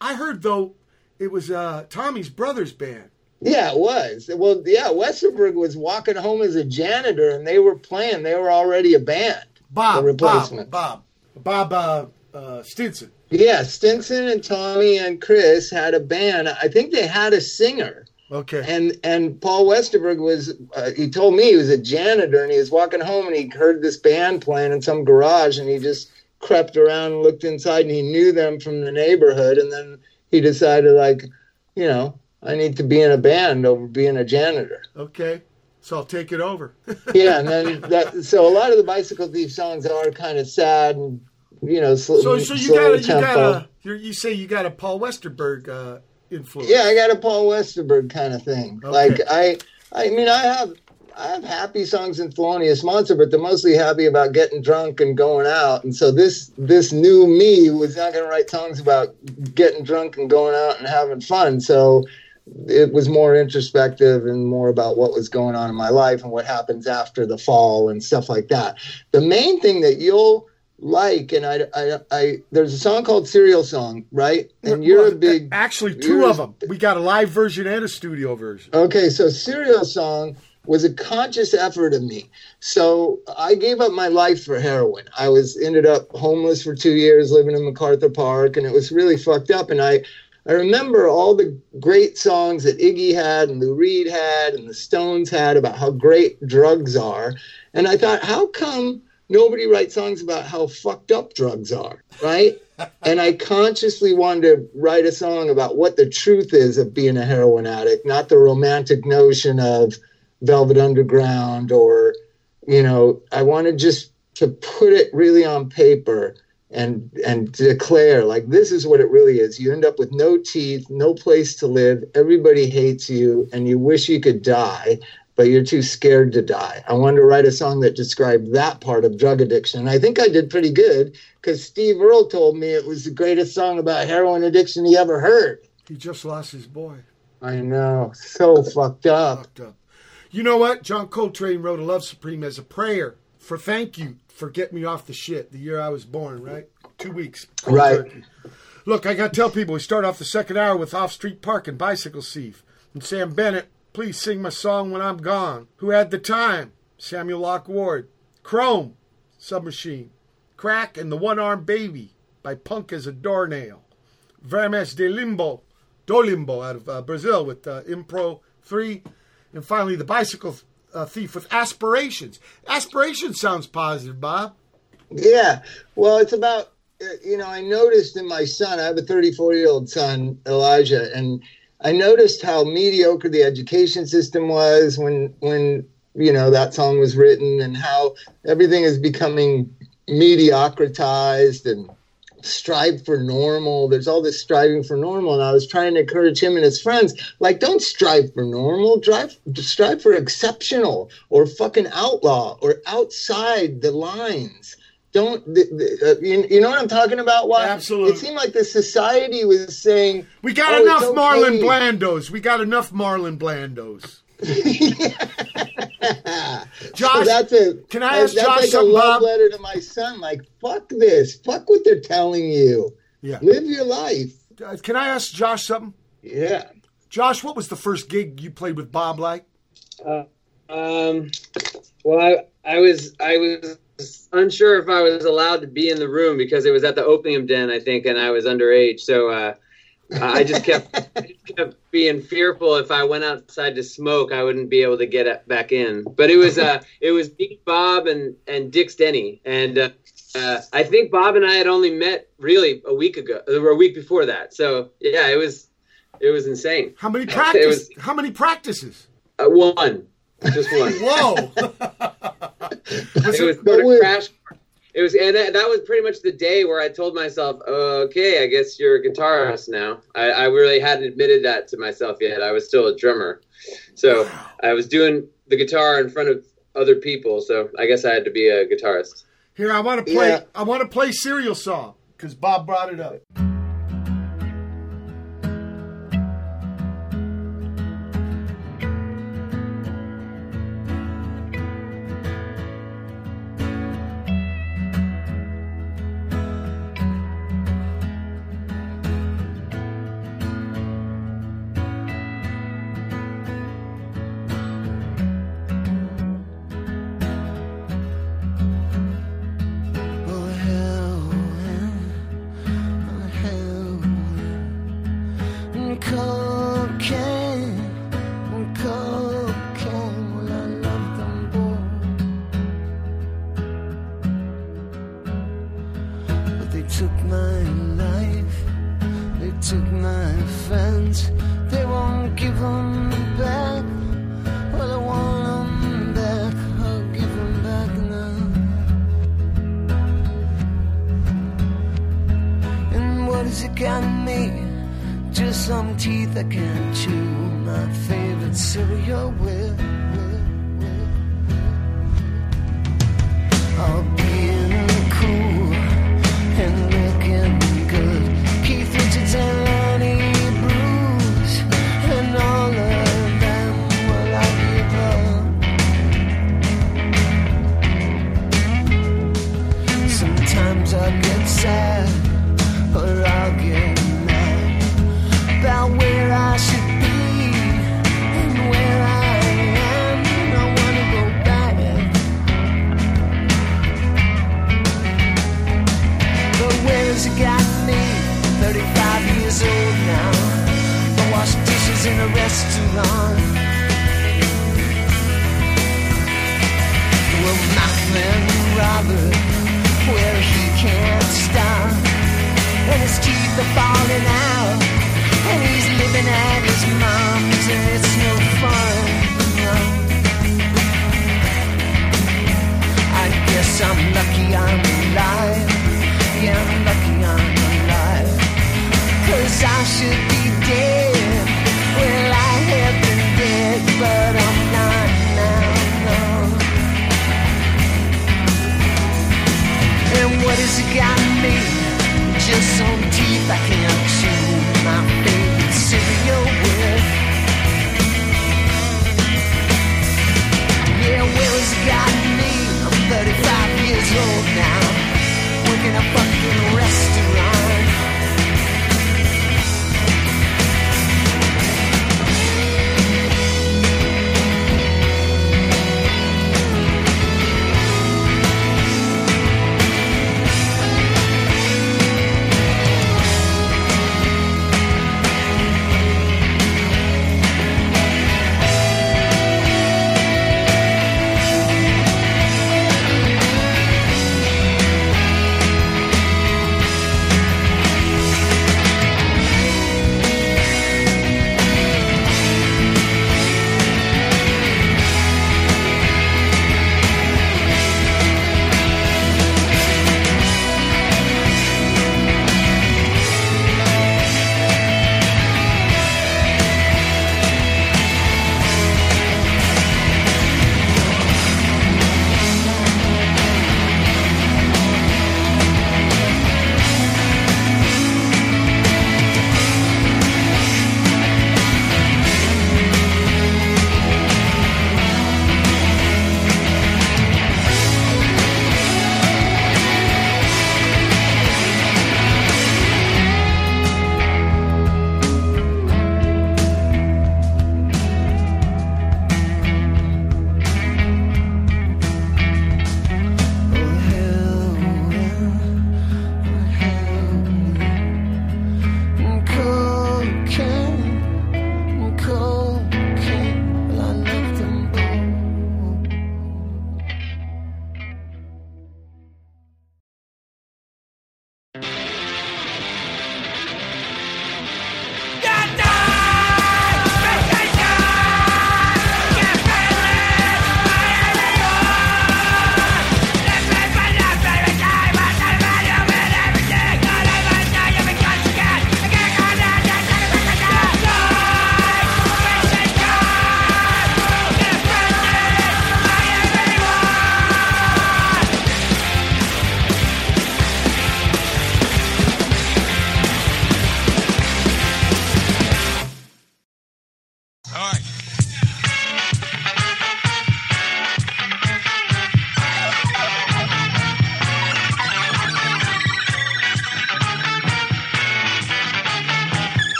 I heard though it was uh, Tommy's brother's band. Yeah, it was. Well, yeah, Westerberg was walking home as a janitor, and they were playing. They were already a band. Bob, the Bob, replacement. Bob, Bob uh, uh, Stinson. Yeah, Stinson and Tommy and Chris had a band. I think they had a singer. Okay. And and Paul Westerberg was uh, he told me he was a janitor and he was walking home and he heard this band playing in some garage and he just crept around and looked inside and he knew them from the neighborhood and then he decided like, you know, I need to be in a band over being a janitor. Okay. So I'll take it over. Yeah, and then that so a lot of the Bicycle Thief songs are kind of sad and you know sl- so so you got you tempo. got a you're, you say you got a Paul Westerberg uh, influence. Yeah, I got a Paul Westerberg kind of thing. Okay. Like I, I mean, I have I have happy songs in Thelonious Monster, but they're mostly happy about getting drunk and going out. And so this this new me was not going to write songs about getting drunk and going out and having fun. So it was more introspective and more about what was going on in my life and what happens after the fall and stuff like that. The main thing that you'll like, and I, I, I there's a song called Cereal Song, right? And you're a big Actually, 2 of them. We got a live version and a studio version. Okay, so Cereal Song was a conscious effort of me. So I gave up my life for heroin. I was ended up homeless for two years, living in MacArthur Park, and it was really fucked up. And I, I remember all the great songs that Iggy had and Lou Reed had and the Stones had about how great drugs are. And I thought, how come nobody writes songs about how fucked up drugs are, right? and I consciously wanted to write a song about what the truth is of being a heroin addict, not the romantic notion of Velvet Underground or, you know, I wanted just to put it really on paper and and declare like this is what it really is. You end up with no teeth, no place to live, everybody hates you, and you wish you could die, but you're too scared to die. I wanted to write a song that described that part of drug addiction. And I think I did pretty good because Steve Earle told me it was the greatest song about heroin addiction he ever heard. He just lost his boy. I know, so fucked up. Fucked up. You know what? John Coltrane wrote a Love Supreme as a prayer for thank you for getting me off the shit the year I was born, right? Two weeks. Right. turkey. Look, I got to tell people we start off the second hour with Off Street Park and Bicycle Thief. And Samm Bennett, please sing my song when I'm gone. Who had the time? Samuel Locke Ward. Chrome, Submachine. Crack and the One Armed Baby by Punk as a Doornail. Vermes de Limbo, Do Limbo out of uh, Brazil with uh, Impro 3. And finally, the Bicycle uh, Thief with Aspirations. Aspirations sounds positive, Bob. Yeah. Well, it's about, uh, you know, I noticed in my son, I have a 34 year old son, Elijah, and I noticed how mediocre the education system was when, when, you know, that song was written and how everything is becoming mediocratized and strive for normal. There's all this striving for normal. And I was trying to encourage him and his friends, like, don't strive for normal, drive, strive for exceptional or fucking outlaw or outside the lines. Don't, the, the, uh, you, you know what I'm talking about? Why? Absolutely. It seemed like the society was saying, We got "Oh, enough okay." Marlon Blandos. We got enough Marlon Blandos. Josh, So that's a, can I that's ask Josh like a something, love Bob? letter to my son. Like, fuck this. Fuck what they're telling you. Yeah. Live your life. Uh, Can I ask Josh something? Yeah. Josh, what was the first gig you played with Bob like? Uh, um, well, I, I was I was unsure if I was allowed to be in the room because it was at the opium den, I think, and I was underage. So uh, I just kept I just kept being fearful if I went outside to smoke, I wouldn't be able to get it back in. But it was uh, it was me, Bob, and and Dick Denny, and uh, uh, I think Bob and I had only met really a week ago or a week before that. So yeah, it was it was insane. How many practices? was How many practices? uh, one, just one. Whoa! it was But sort of wait- crash. It was, and that, that was pretty much the day where I told myself, "Okay, I guess you're a guitarist now." I, I really hadn't admitted that to myself yet. I was still a drummer, so I was doing the guitar in front of other people. So I guess I had to be a guitarist. Here, I want to play. Yeah. I want to play cereal song because Bob brought it up. What has it got me? Just some teeth I can't chew. My favorite cereal with. Yeah, where has it got me? I'm 35 years old now, working a fucking restaurant.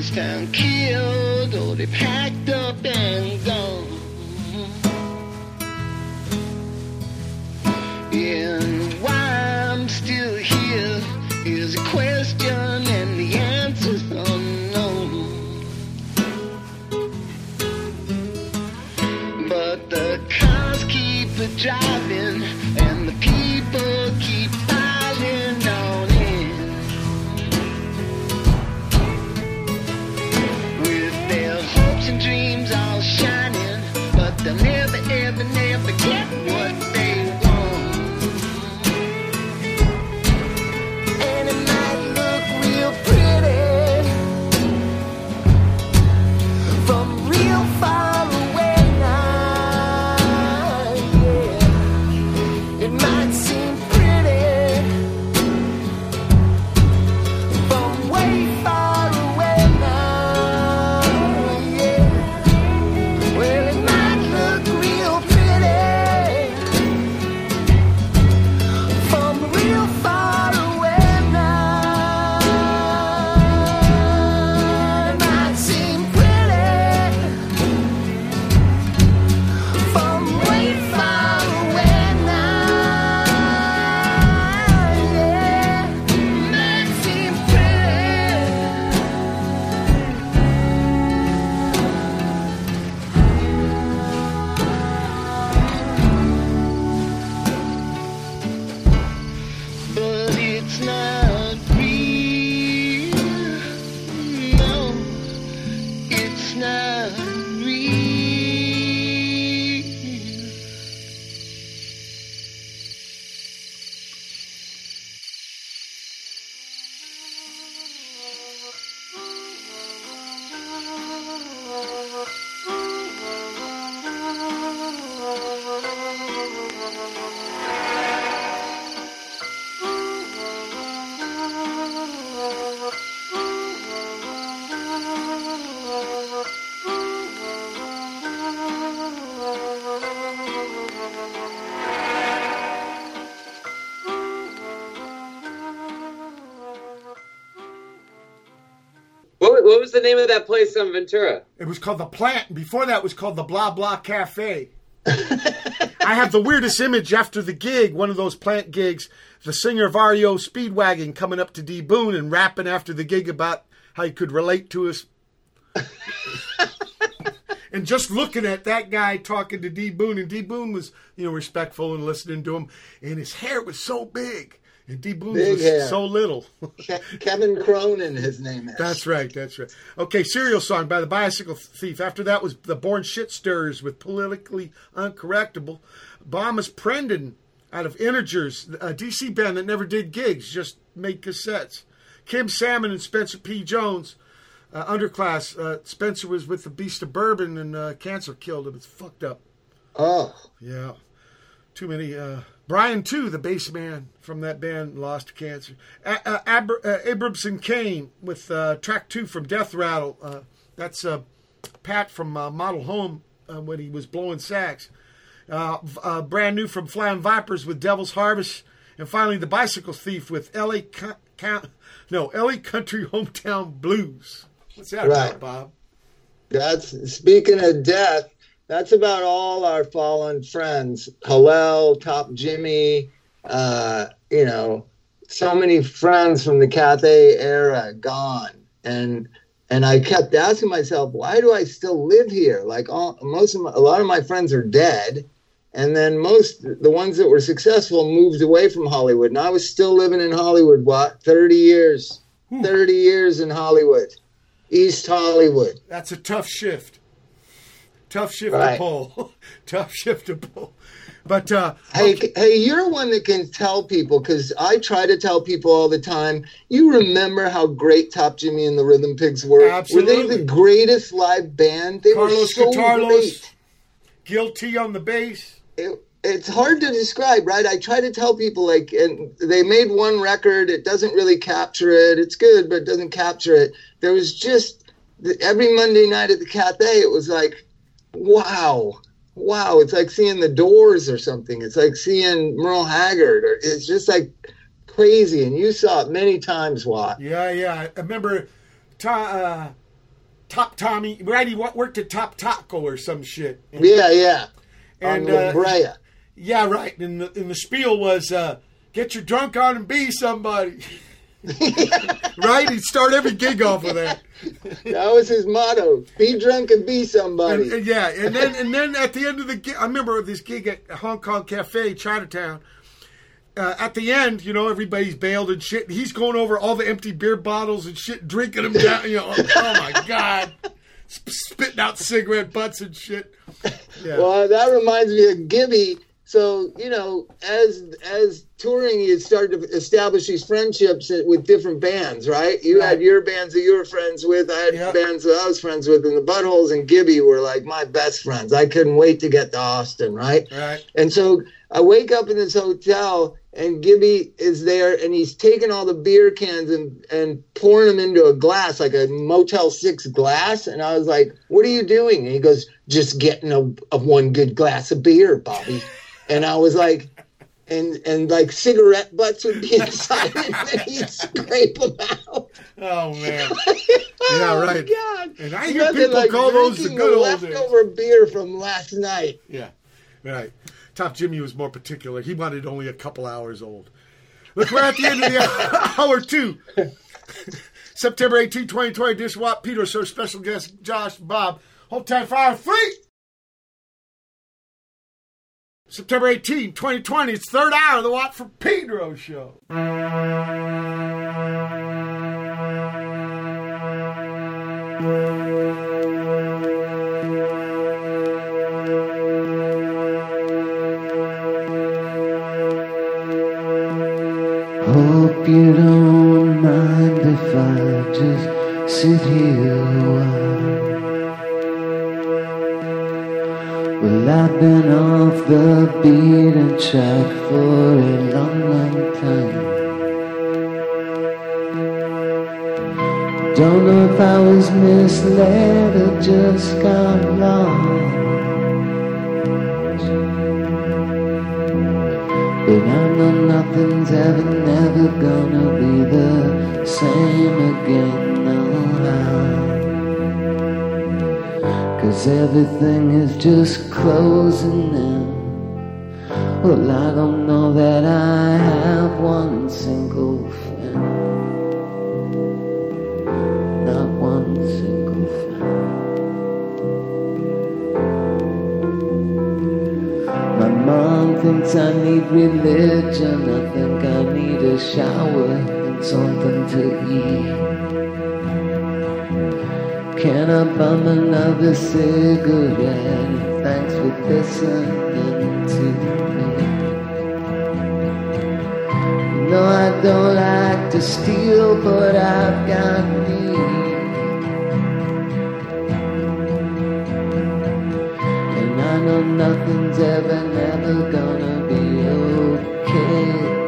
This town killed or they packed up and gone. And why I'm still here is a question and the answer's unknown. But the cars keep a driving name of that place on Ventura? It was called the Plant. and Before that, was called the Blah Blah Cafe. I have the weirdest image after the gig, one of those plant gigs. The singer of REO Speedwagon coming up to D Boon and rapping after the gig about how he could relate to us. and just looking at that guy talking to D Boon, and D Boon was, you know, respectful and listening to him, and his hair was so big, D was so little. Ke- Kevin Cronin, his name is. That's right. That's right. Okay, Cereal Song by the Bicycle Thief. After that was the Born Shit Stirrers with Politically Uncorrectable. Bomis Prendin out of Integers, a DC band that never did gigs, just made cassettes. Kim Salmon and Spencer P. Jones, uh, underclass. Uh, Spencer was with the Beast of Bourbon and uh, cancer killed him. It's fucked up. Oh, Yeah. Too many. Brian, too, the bass man from that band, lost to cancer. A- uh, uh, Abramson Cain with uh, track two from Death Rattle. Uh, that's uh, Pat from uh, Model Home when he was blowing sax. Uh, uh, brand new from Flying Vipers with Devil's Harvest. And finally, The Bicycle Thief with L.A. Ca- Count, no, LA Country Hometown Blues. What's that Right. about, Bob? That's speaking of death. That's about all our fallen friends. Hillel, Top Jimmy, uh, you know, so many friends from the Cathay era gone. And and I kept asking myself, why do I still live here? Like all, most of my, a lot of my friends are dead, and then most the ones that were successful moved away from Hollywood, and I was still living in Hollywood. What thirty years? Thirty years in Hollywood, East Hollywood. That's a tough shift. Tough shift Right. to pull. tough shift to pull. But uh, Hey, c- hey, you're one that can tell people because I try to tell people all the time. You remember how great Top Jimmy and the Rhythm Pigs were? Were they Absolutely. the greatest live band? They were Carlos so Guitarlos, great. Gil T on the bass. It, it's hard to describe, right? I try to tell people like, and they made one record. It doesn't really capture it. It's good, but it doesn't capture it. There was just every Monday night at the Cathay. It was like, wow, wow. It's like seeing the Doors or something. It's like seeing Merle Haggard. Or it's just like crazy. And you saw it many times, Watt. Yeah, yeah. I remember to, uh, Top Tommy. Randy wo- worked at Top Taco or some shit. And, Yeah, yeah. And, On uh, La Brea. yeah, right. And the, and the spiel was uh, get your drunk on and be somebody. right? He'd start every gig off with that. That was his motto: "Be drunk and be somebody." And, and yeah, and then and then at the end of the gig, I remember this gig at Hong Kong Cafe, Chinatown. Uh, at the end, you know, everybody's bailed and shit. and He's going over all the empty beer bottles and shit, drinking them down. You know, oh my god, Sp- spitting out cigarette butts and shit. Yeah. Well, that reminds me of Gibby. So you know, as as touring, you start to establish these friendships with different bands, right? You had your bands that you were friends with. I had Yeah. bands that I was friends with, and the Buttholes and Gibby were like my best friends. I couldn't wait to get to Austin, right? right. And so I wake up in this hotel, and Gibby is there, and he's taking all the beer cans and, and pouring them into a glass, like a Motel 6 glass. And I was like, What are you doing? And he goes, Just getting a, a one good glass of beer, Bobby. And I was like, and and like cigarette butts would be inside, and then he'd scrape them out. Oh man. oh Yeah, my right. God. And I hear Nothing people like call those the good old days. leftover beer from last night. Yeah, right. Top Jimmy was more particular. He wanted only a couple hours old. Look, we're at the end of the hour two. September 18, 2020, Dish Watt, Peter, Sir, special guest Josh, Bob. Whole time fire free. September 18, 2020, it's third hour of the Watt for Pedro show. Hope you don't mind if I just sit here I've been off the beaten track for a long, long time. Don't know if I was misled or just got lost. But I know nothing's ever, never gonna be the same again, Cause everything is just closing in. Well, I don't know that I have one single friend. Not one single friend. My mom thinks I need religion. I think I need a shower and something to eat. Can I bum another cigarette? Thanks for listening to me. No, I don't like to steal, but I've got need. And I know nothing's ever, never gonna be okay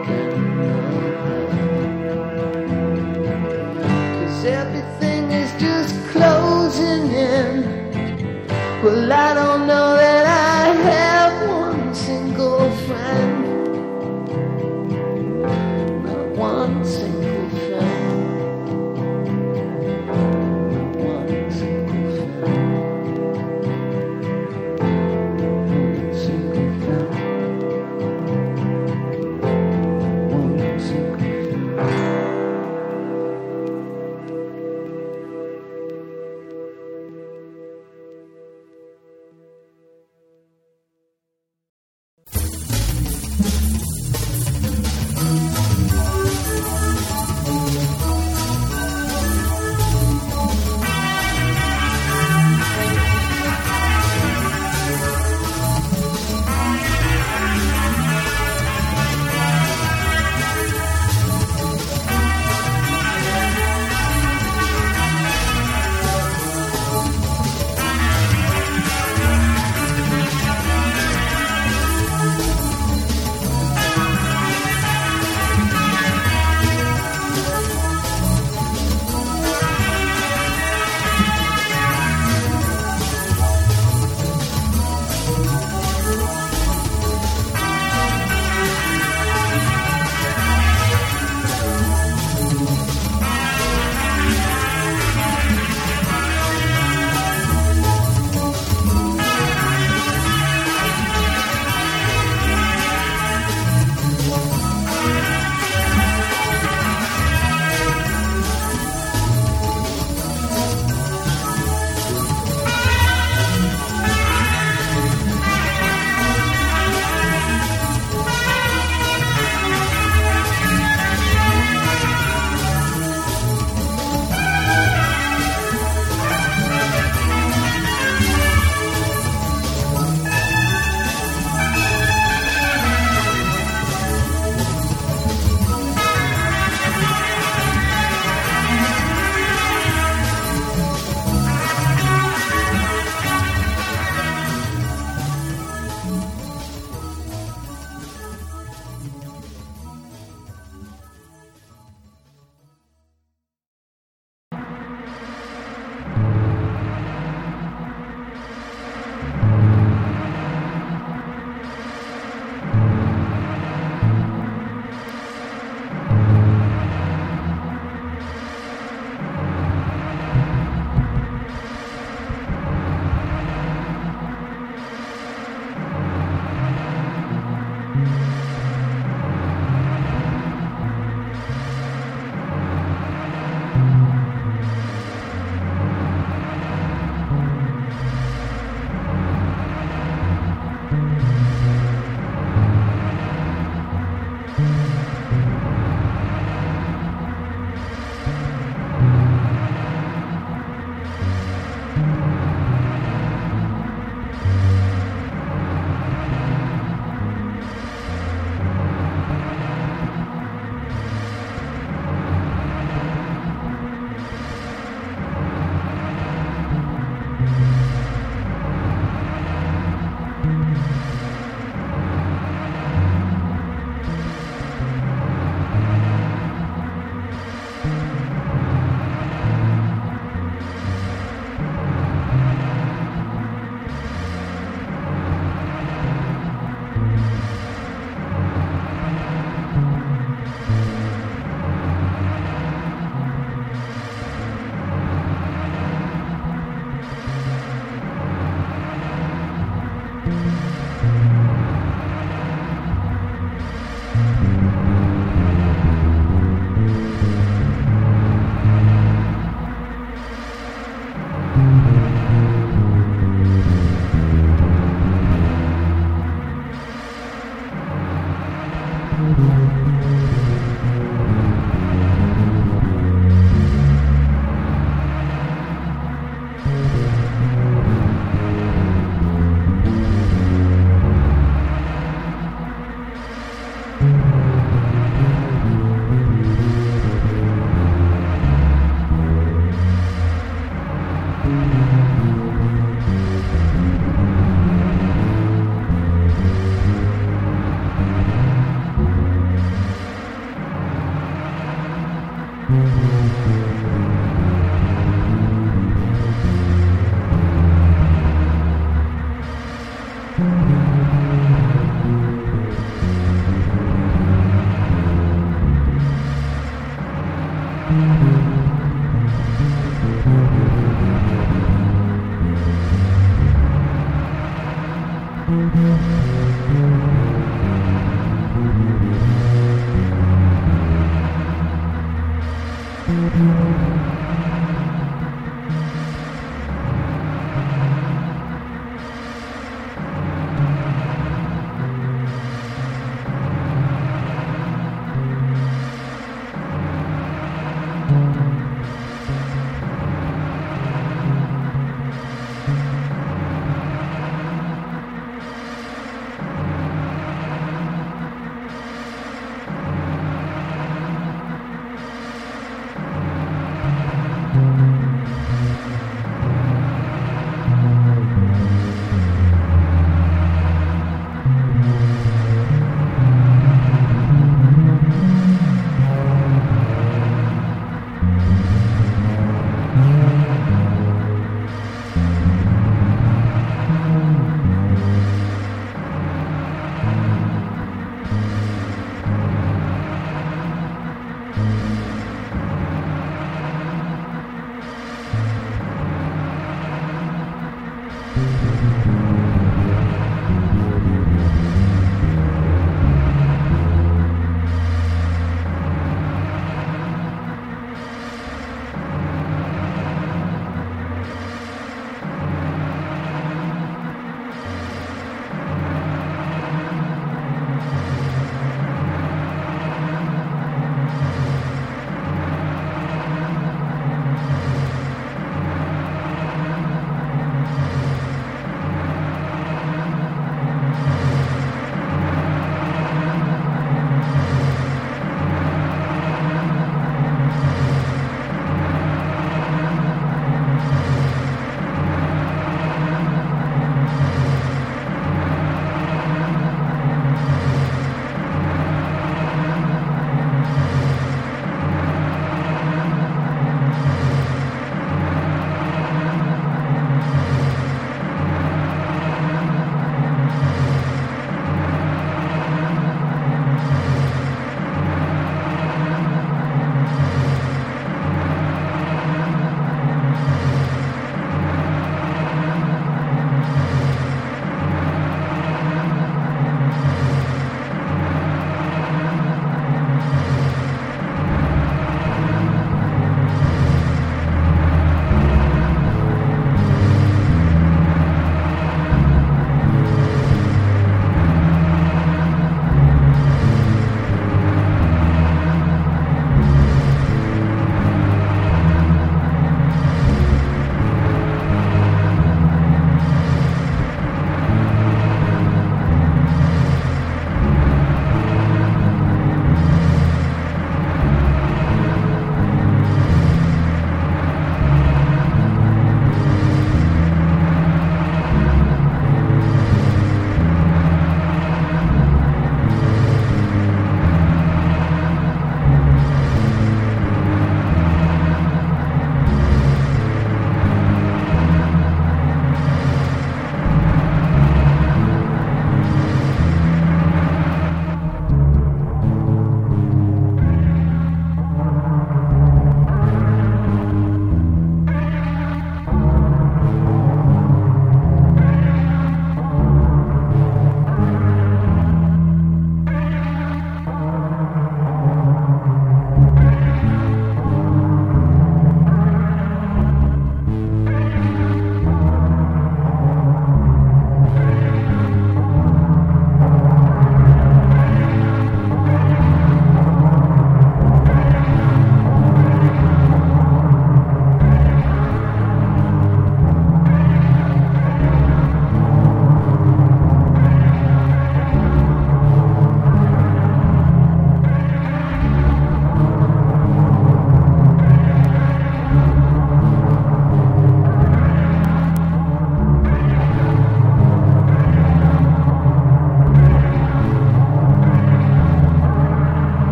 Well, I don't know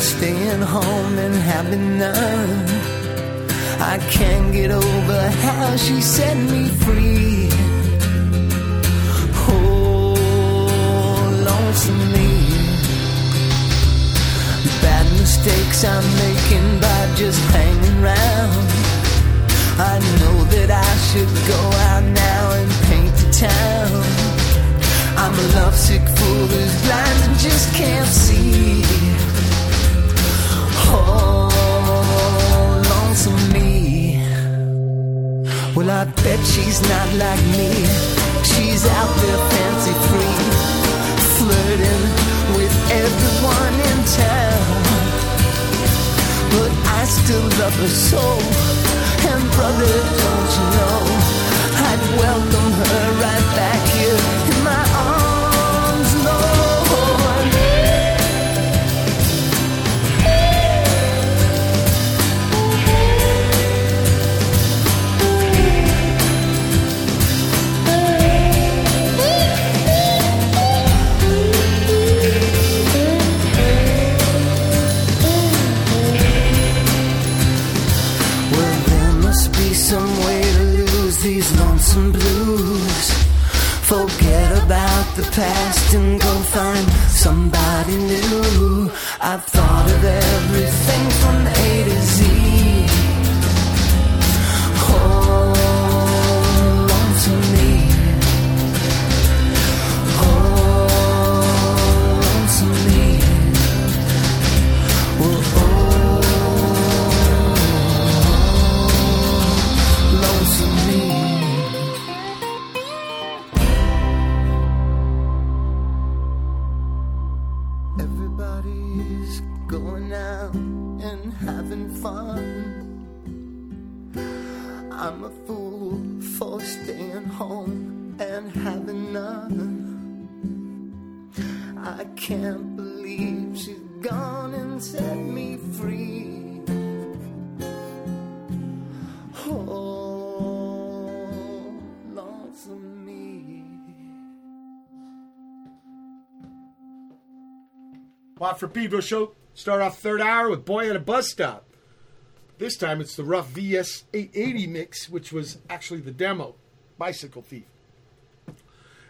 staying home and having none. I can't get over how she set me free. Oh, lonesome me. Bad mistakes I'm making by just hanging around. I know that I should go out now and paint the town. I'm a lovesick fool who's blind and just can't see. Oh, lonesome me. Well, I bet she's not like me. She's out there fancy free, flirting with everyone in town. But I still love her so. And brother, don't you know, I'd welcome her right these lonesome blues. Forget about the past and go find somebody new. I've thought of everything from A to Z. Watt from Pedro show. Start off third hour with Boy at a Bus Stop. This time it's the rough VS 880 mix, which was actually the demo. Bicycle Thief.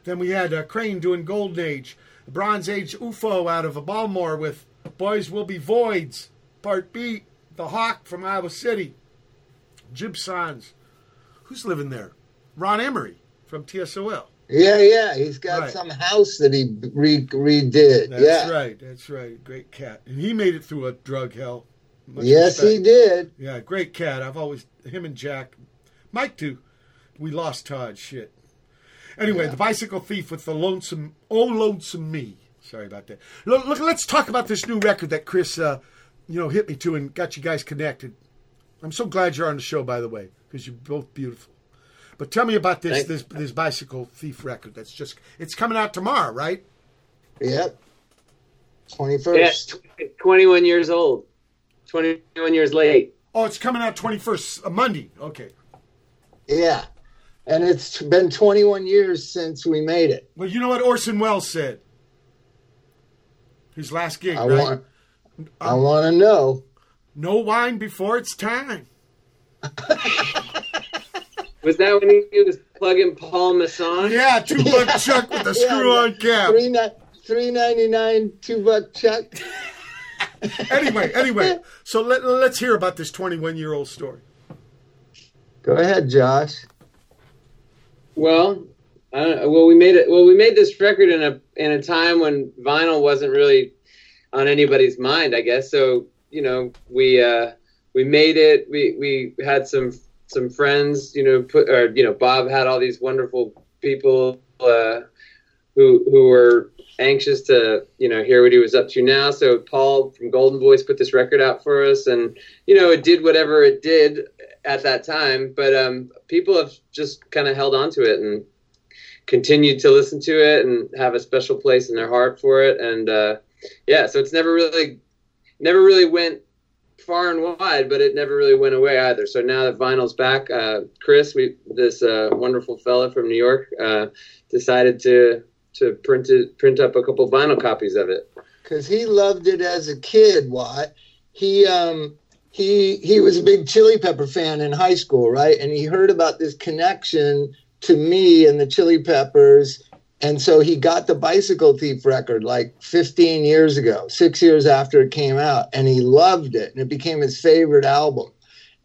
Then we had uh, Crane doing Golden Age. Bronze Age UFO out of Baltimore with Boys Will Be Voids. Part B. The Hawk from Iowa City. Jibsans. Who's living there? Ron Emory from TSOL. Yeah, yeah. He's got Right. some house that he re- redid. That's yeah. right. That's right. Great cat. And he made it through a drug hell. Much Yes, he did. Yeah, great cat. I've always him and Jack, Mike too. We lost Todd. Shit. Anyway, the bicycle thief with the lonesome, oh lonesome me. Sorry about that. Look, look let's talk about this new record that Chris, uh, you know, hit me to and got you guys connected. I'm so glad you're on the show, by the way, because you're both beautiful. But tell me about this Thanks. this this bicycle thief record. That's just it's coming out tomorrow, right? Yep. Twenty Yeah, 21 years old. 21 years late. Oh, it's coming out 21st, uh, Monday. Okay. Yeah. And it's been 21 years since we made it. Well, you know what Orson Welles said? His last gig, I right? want. I want to know. No wine before it's time. Was that when he was plugging Paul Masson? Yeah, two buck chuck with a screw on cap. Three ni- three ninety nine, two buck chuck. Anyway, anyway, so let, let's hear about this 21 year old story. Go ahead, Josh. Well, I don't, well, we made it. Well, we made this record in a in a time when vinyl wasn't really on anybody's mind, I guess. So you know, we uh, we made it. We we had some some friends, you know, put or you know, Bob had all these wonderful people uh, who who were anxious to you know hear what he was up to now. So Paul from Golden Voice put this record out for us, and you know, it did whatever it did at that time. But um, people have just kind of held on to it and continued to listen to it and have a special place in their heart for it. And uh, yeah, so it's never really, never really went far and wide, but it never really went away either. So now that vinyl's back, uh, Chris, we this uh, wonderful fella from New York, uh, decided to to print it, print up a couple vinyl copies of it. because he loved it as a kid. Watt. He um he he was a big Chili Pepper fan in high school, right? And he heard about this connection to me and the Chili Peppers, and so he got the Bicycle Thief record like 15 years ago, six years after it came out, and he loved it, and it became his favorite album.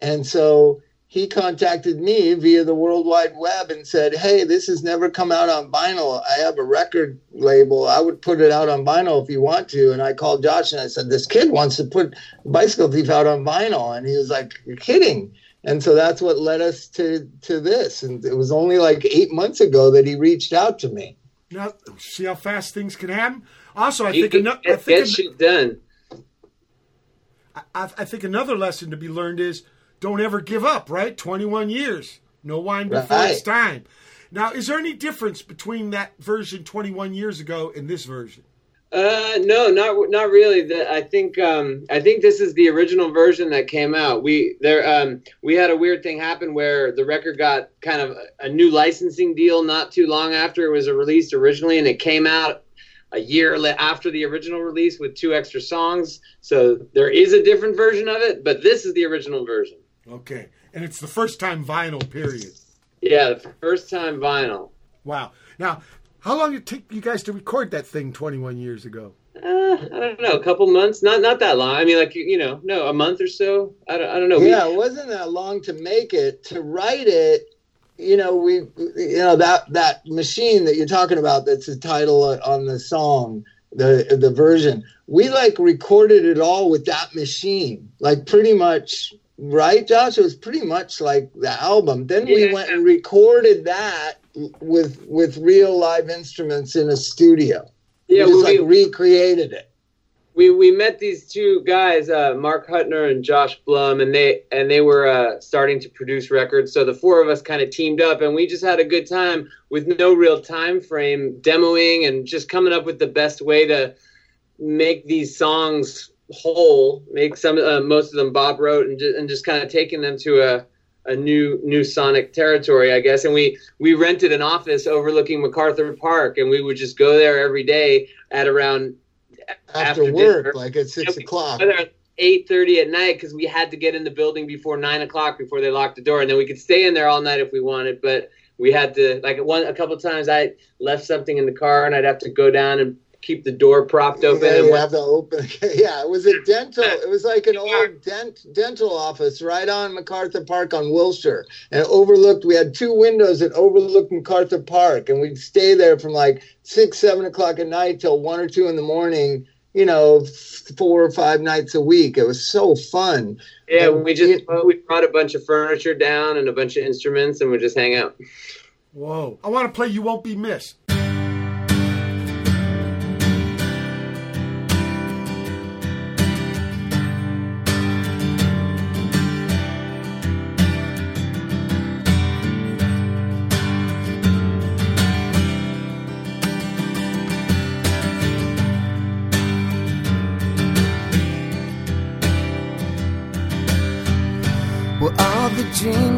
And so he contacted me via the World Wide Web and said, Hey, this has never come out on vinyl. I have a record label. I would put it out on vinyl if you want to. And I called Josh and I said, This kid wants to put Bicycle Thief out on vinyl. And he was like, You're kidding. And so that's what led us to, to this. And it was only like eight months ago that he reached out to me. Now, see how fast things can happen. Also, I You think can ano- I think get shit done. I, I think another lesson to be learned is don't ever give up. Right, twenty one years, no wine before Right. it's time. Now, is there any difference between that version twenty one years ago and this version? Uh, no, not not really. The, I think um, I think this is the original version that came out. We there um, we had a weird thing happen where the record got kind of a new licensing deal not too long after it was released originally, and it came out a year after the original release with two extra songs. So there is a different version of it, but this is the original version. Okay, and it's the first time vinyl. Period. Yeah, the first time vinyl. Wow. Now, how long did it take you guys to record that thing twenty one years ago? Uh, I don't know, a couple months, not not that long. I mean, like you know, no, a month or so. I don't, I don't know. We- Yeah, it wasn't that long to make it. To write it, you know, we, you know, that that machine that you're talking about. That's the title on the song, the the version. We like recorded it all with that machine, like pretty much. Right, Josh? It was pretty much like the album. Then we went and recorded that with with real live instruments in a studio. yeah, we just we, like recreated it. we we met these two guys, uh, Mark Hutner and Josh Blum, and they and they were uh, starting to produce records. So the four of us kind of teamed up, and we just had a good time with no real time frame, demoing and just coming up with the best way to make these songs whole. Make some, uh, most of them Bob wrote, and just, and just kind of taking them to a a new new sonic territory, I guess. And we we rented an office overlooking MacArthur Park, and we would just go there every day at around After, After work, dinner. like at six o'clock. eight thirty at night because we had to get in the building before nine o'clock before they locked the door, and then we could stay in there all night if we wanted. But we had to like one a couple times I left something in the car and I'd have to go down and keep the door propped open. Yeah, and you have to open. Yeah, it was a dental. It was like an old dent dental office right on MacArthur Park on Wilshire, and it overlooked. We had two windows that overlooked MacArthur Park, and we'd stay there from like six, seven o'clock at night till one or two in the morning. You know, four or five nights a week. It was so fun. yeah, and we just it- we brought a bunch of furniture down and a bunch of instruments and we just hang out. Whoa. I want to play You Won't Be Missed.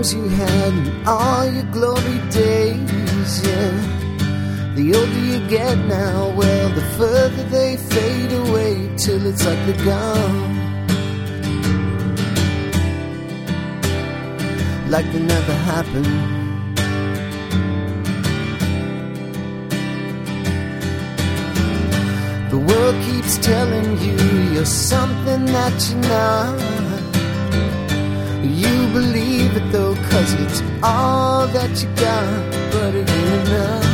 Dreams you had and all your glory days, yeah. The older you get now, well, the further they fade away till it's like they're gone. Like they never happened. The world keeps telling you you're something that you're not. You believe though, cause it's all that you got, but it ain't enough.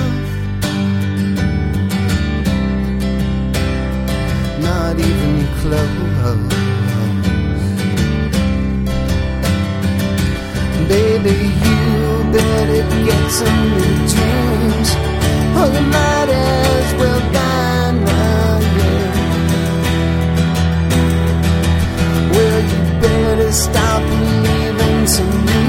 Not even close. Baby, you better get some new dreams, or you might as well die now. Well, you better stop believing some new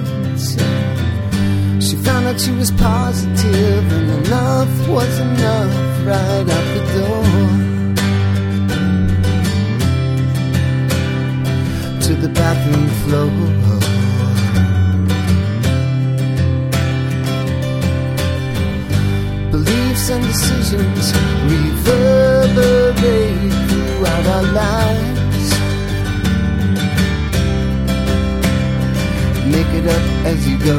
She found out she was positive, and enough was enough right out the door. To the bathroom floor. Beliefs and decisions reverberate throughout our lives. Make it up as you go.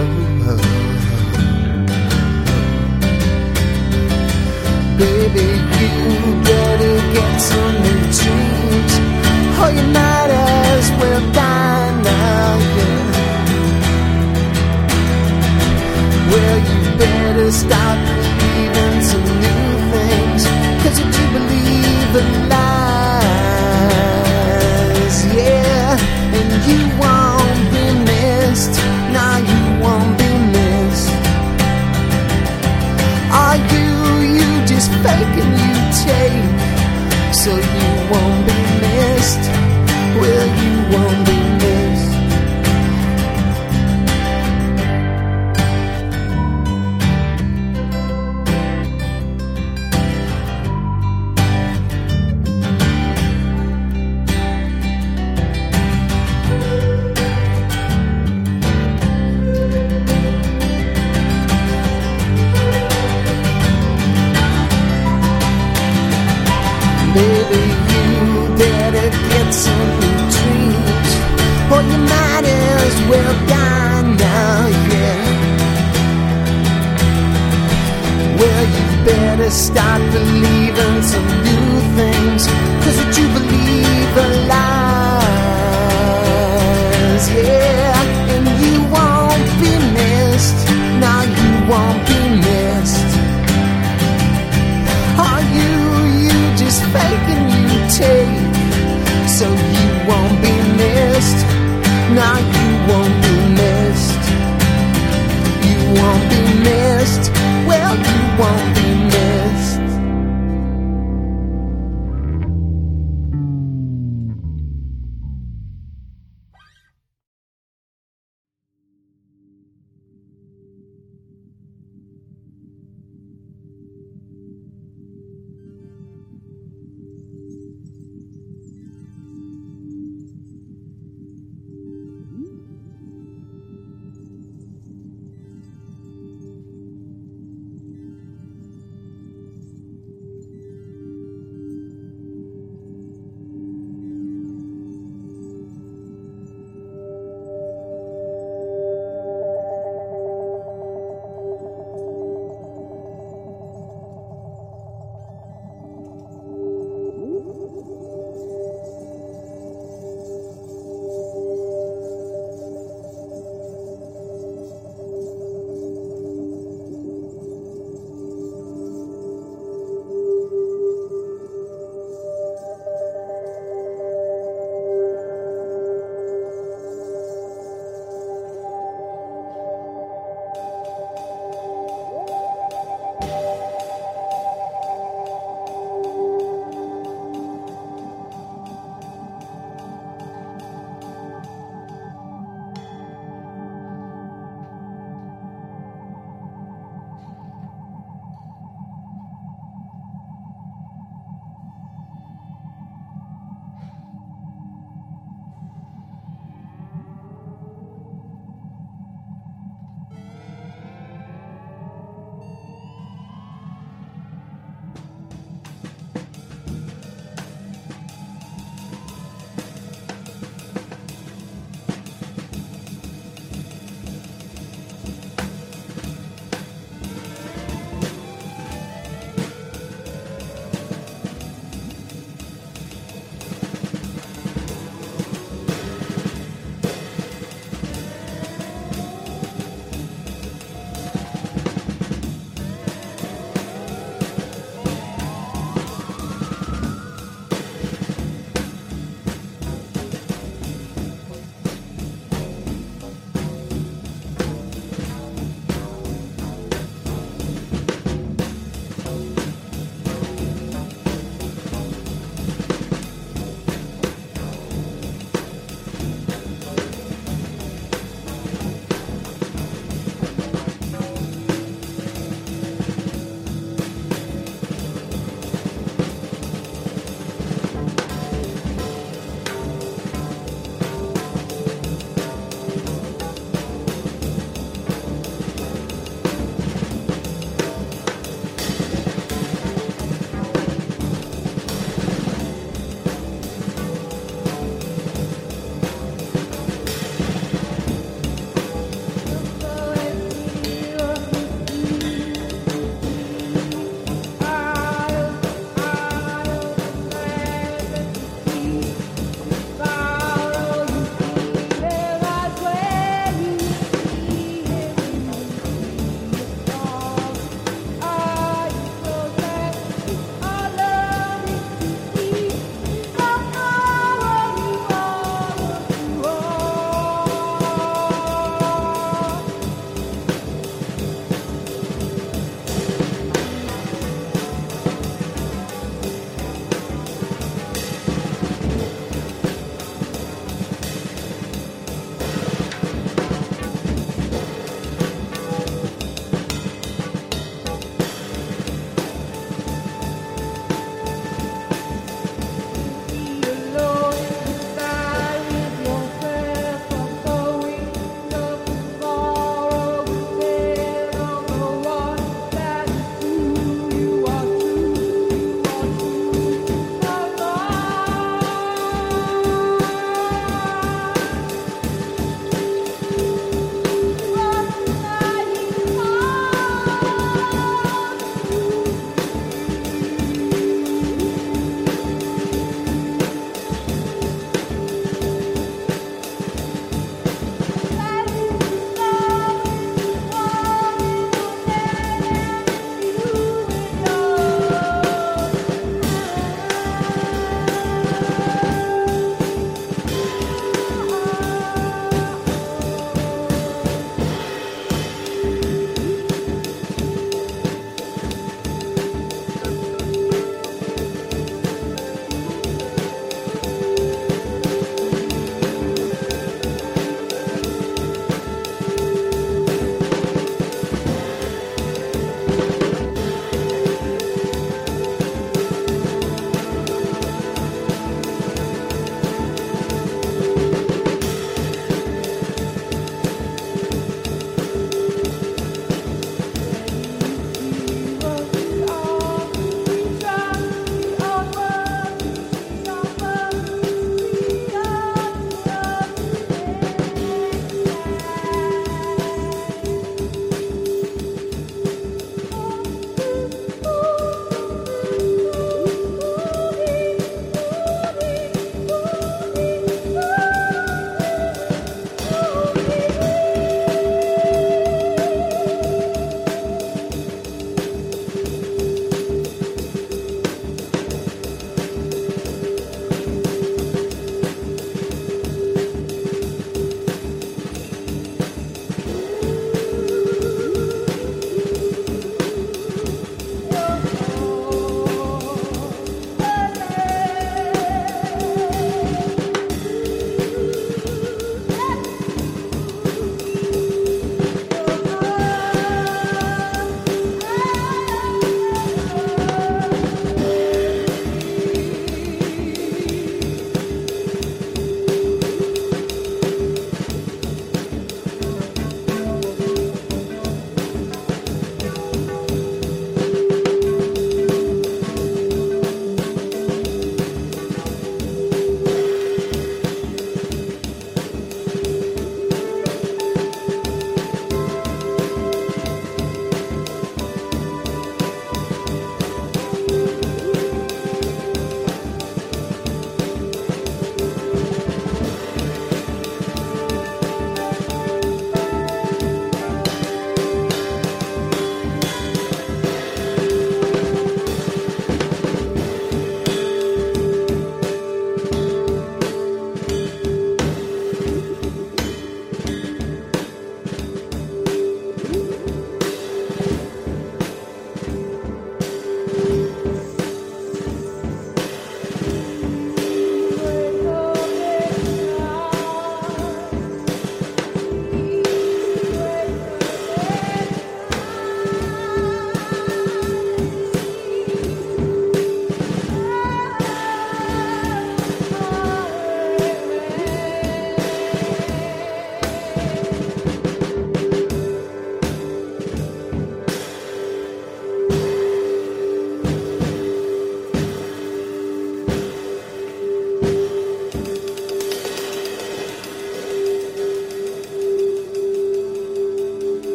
Baby, you better get some new dreams, or you might as well die now, yeah. Well, you better start believing some new things. Cause you do believe in lies, yeah. And you won't be missed. Now you won't be missed. Are you, you just faking you take? So you won't be missed. Well, you won't be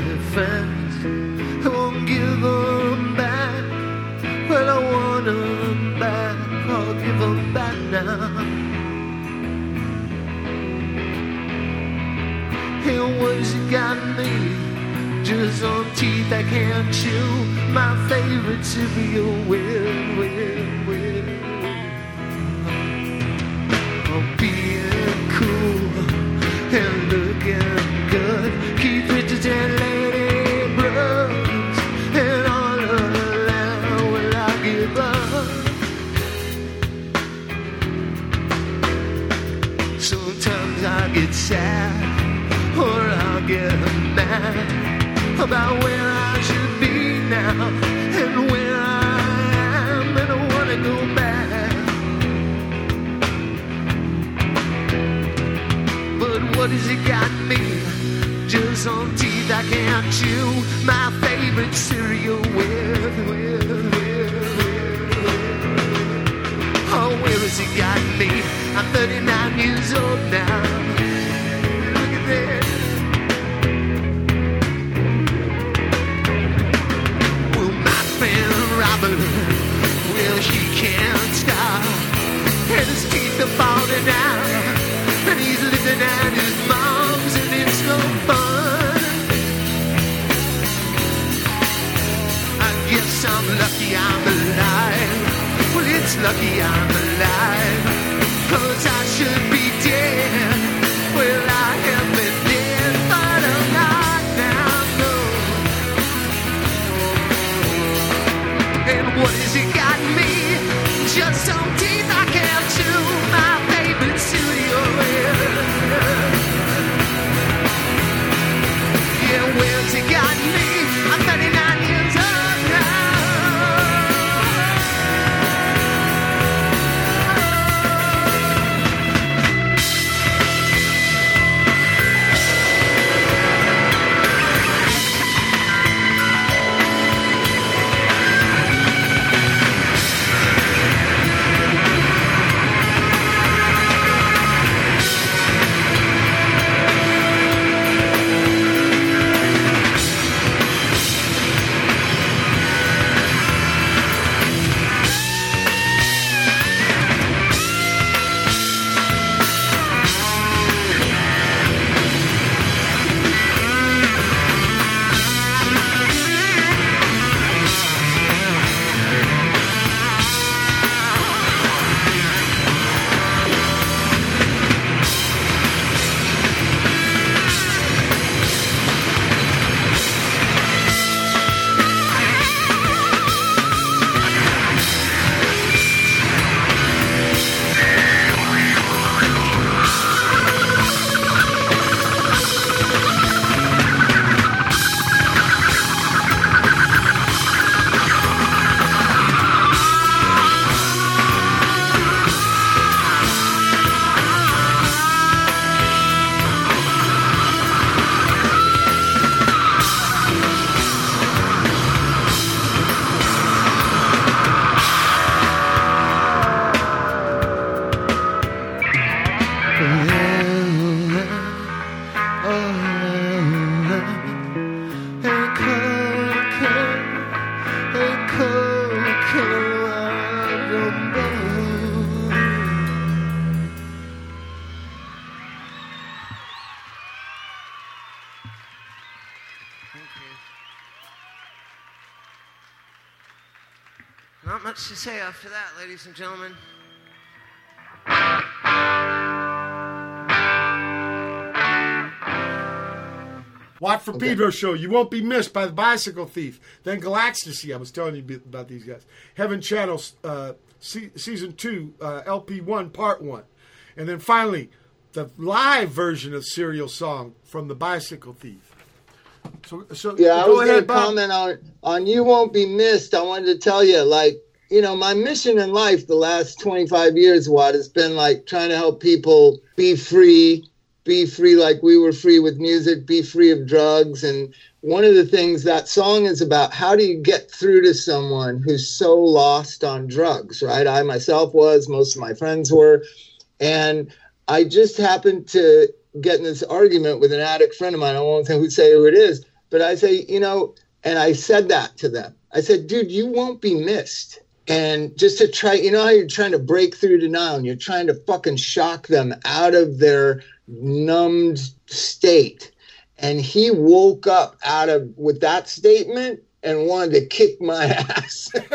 friends. I won't give them back. Well, I want them back. I'll give them back now. And what's it got me? Just on teeth I can't chew. My favorite cereal, much to say after that, ladies and gentlemen. Watt from Pedro show. You won't be missed by the Bicycle Thief. Then Galecstasy. I was telling you about these guys. Heaven Channel uh, se- season two, uh, LP one, part one, and then finally the live version of Cereal Song from the Bicycle Thief. So, so Yeah, I was going to comment on on you won't be missed. I wanted to tell you, like, you know, my mission in life the last 25 years, what has been like trying to help people be free, be free like we were free with music, be free of drugs. And one of the things that song is about, how do you get through to someone who's so lost on drugs, right? I myself was, most of my friends were. And I just happened to get in this argument with an addict friend of mine. I won't say who say who it is, but I say, you know, and I said that to them. I said, dude, you won't be missed. And just to try, you know how you're trying to break through denial and you're trying to fucking shock them out of their numbed state. And he woke up out of with that statement and wanted to kick my ass.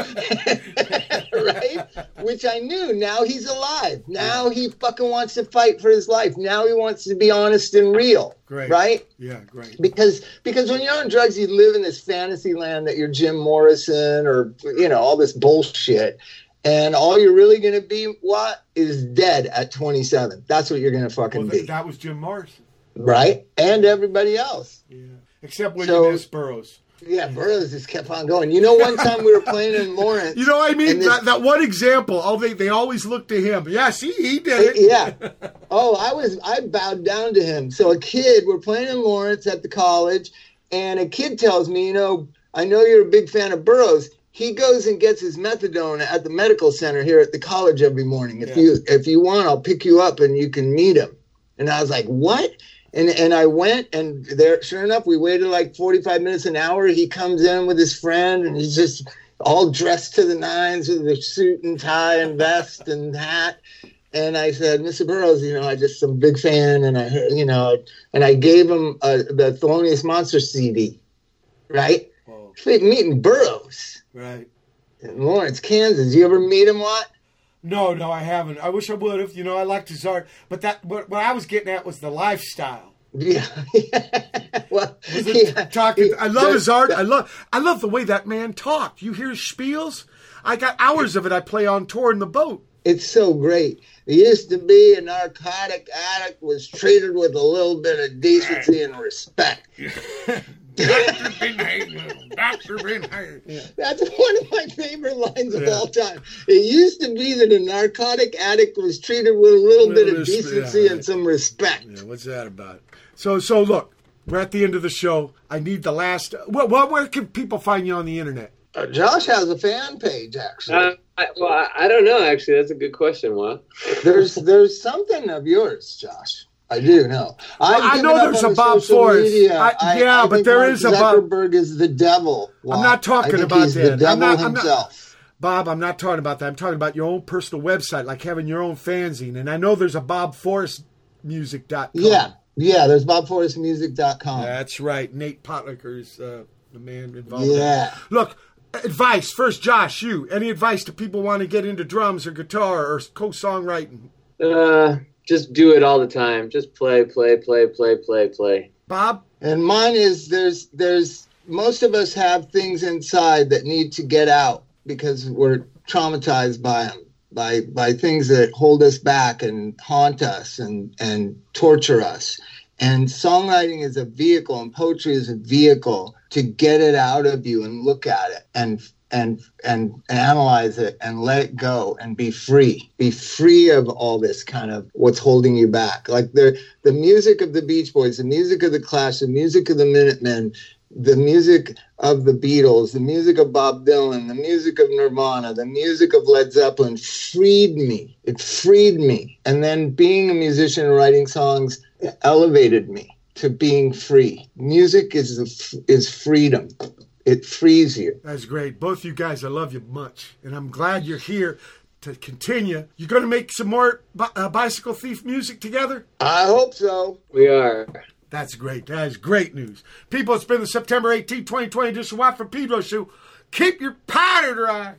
right? Which I knew. Now he's alive. Now he fucking wants to fight for his life. Now he wants to be honest and real. Great. Right? Yeah, great. because because when you're on drugs you live in this fantasy land that you're jim morrison or you know all this bullshit and all you're really going to be what is dead at 27 that's what you're going to fucking Well, be that, was Jim Morrison. right and everybody else Yeah. Except William So- S. Burroughs. Yeah burroughs just kept on going you know one time we were playing in lawrence You know what I mean? this- That, that one example. Oh, they, they always look to him. Yeah, see, he did it. yeah. Oh, I was I bowed down to him. So a kid, we're playing in Lawrence at the college, and a kid tells me, you know, I know you're a big fan of Burroughs. He goes and gets his methadone at the medical center here at the college every morning. If Yeah. you if you want, I'll pick you up and you can meet him. And I was like, what? And and I went and there, sure enough, we waited like 45 minutes an hour. He comes in with his friend and he's just all dressed to the nines with a suit and tie and vest and hat. And I said, Mr. Burroughs, you know, I just am a big fan, and I, heard, you know, and I gave him uh, the Thelonious Monster CD, right? Oh, Meeting Burroughs right. in Lawrence, Kansas. You ever meet him? What? No, no, I haven't. I wish I would have. You know, I liked his art, but that what, what I was getting at was the lifestyle. Yeah. well, Was yeah. talking? I love his art. I love I love the way that man talked. You hear his spiels? I got hours of it. I play on tour in the boat. It's so great. He used to be a narcotic addict was treated with a little bit of decency and respect. Doctor Bingham. That's one of my favorite lines of Yeah. all time. It used to be that a narcotic addict was treated with a little bit of Little decency yeah, and some respect. Yeah, what's that about? So, so look, we're at the end of the show. I need the last. Well, well where can people find you on the internet? Uh, Josh has a fan page, actually. Uh, I, well, I, I don't know. Actually, that's a good question. What? there's there's something of yours, Josh. I do know. I've I know there's a Bob social Forrest. media. I- yeah, but think there Mark is a Bob- Zuckerberg is the devil. I'm not talking I think about he's that. The devil I'm not- I'm not- himself. Bob, I'm not talking about that. I'm talking about your own personal website, like having your own fanzine. And I know there's a Bob Forrest music.com. Yeah, yeah. There's BobForrestMusic.com. That's right. Nate Potlicker's uh, the man involved. Yeah. that. Look, advice first, Josh. You any advice to people want to get into drums or guitar or co-songwriting? Uh, just do it all the time. Just play, play, play, play, play, play. Bob, And mine is there's there's most of us have things inside that need to get out because we're traumatized by them by by things that hold us back and haunt us and and torture us. And songwriting is a vehicle and poetry is a vehicle to get it out of you and look at it and and and analyze it and let it go and be free be free of all this kind of what's holding you back. Like the the music of the beach boys the music of the clash the music of the minutemen the music of the beatles the music of bob dylan the music of nirvana the music of led zeppelin freed me. It freed me. And then being a musician and writing songs elevated me to being free. Music is is freedom it frees you that's great. Both you guys, I love you much, and I'm glad you're here to continue. You're going to make some more bi- uh, bicycle thief music together. i hope so We are. That's great. That is great news. People, it's been the September 18, 2020 edition of Watt from Pedro show. Keep your powder dry.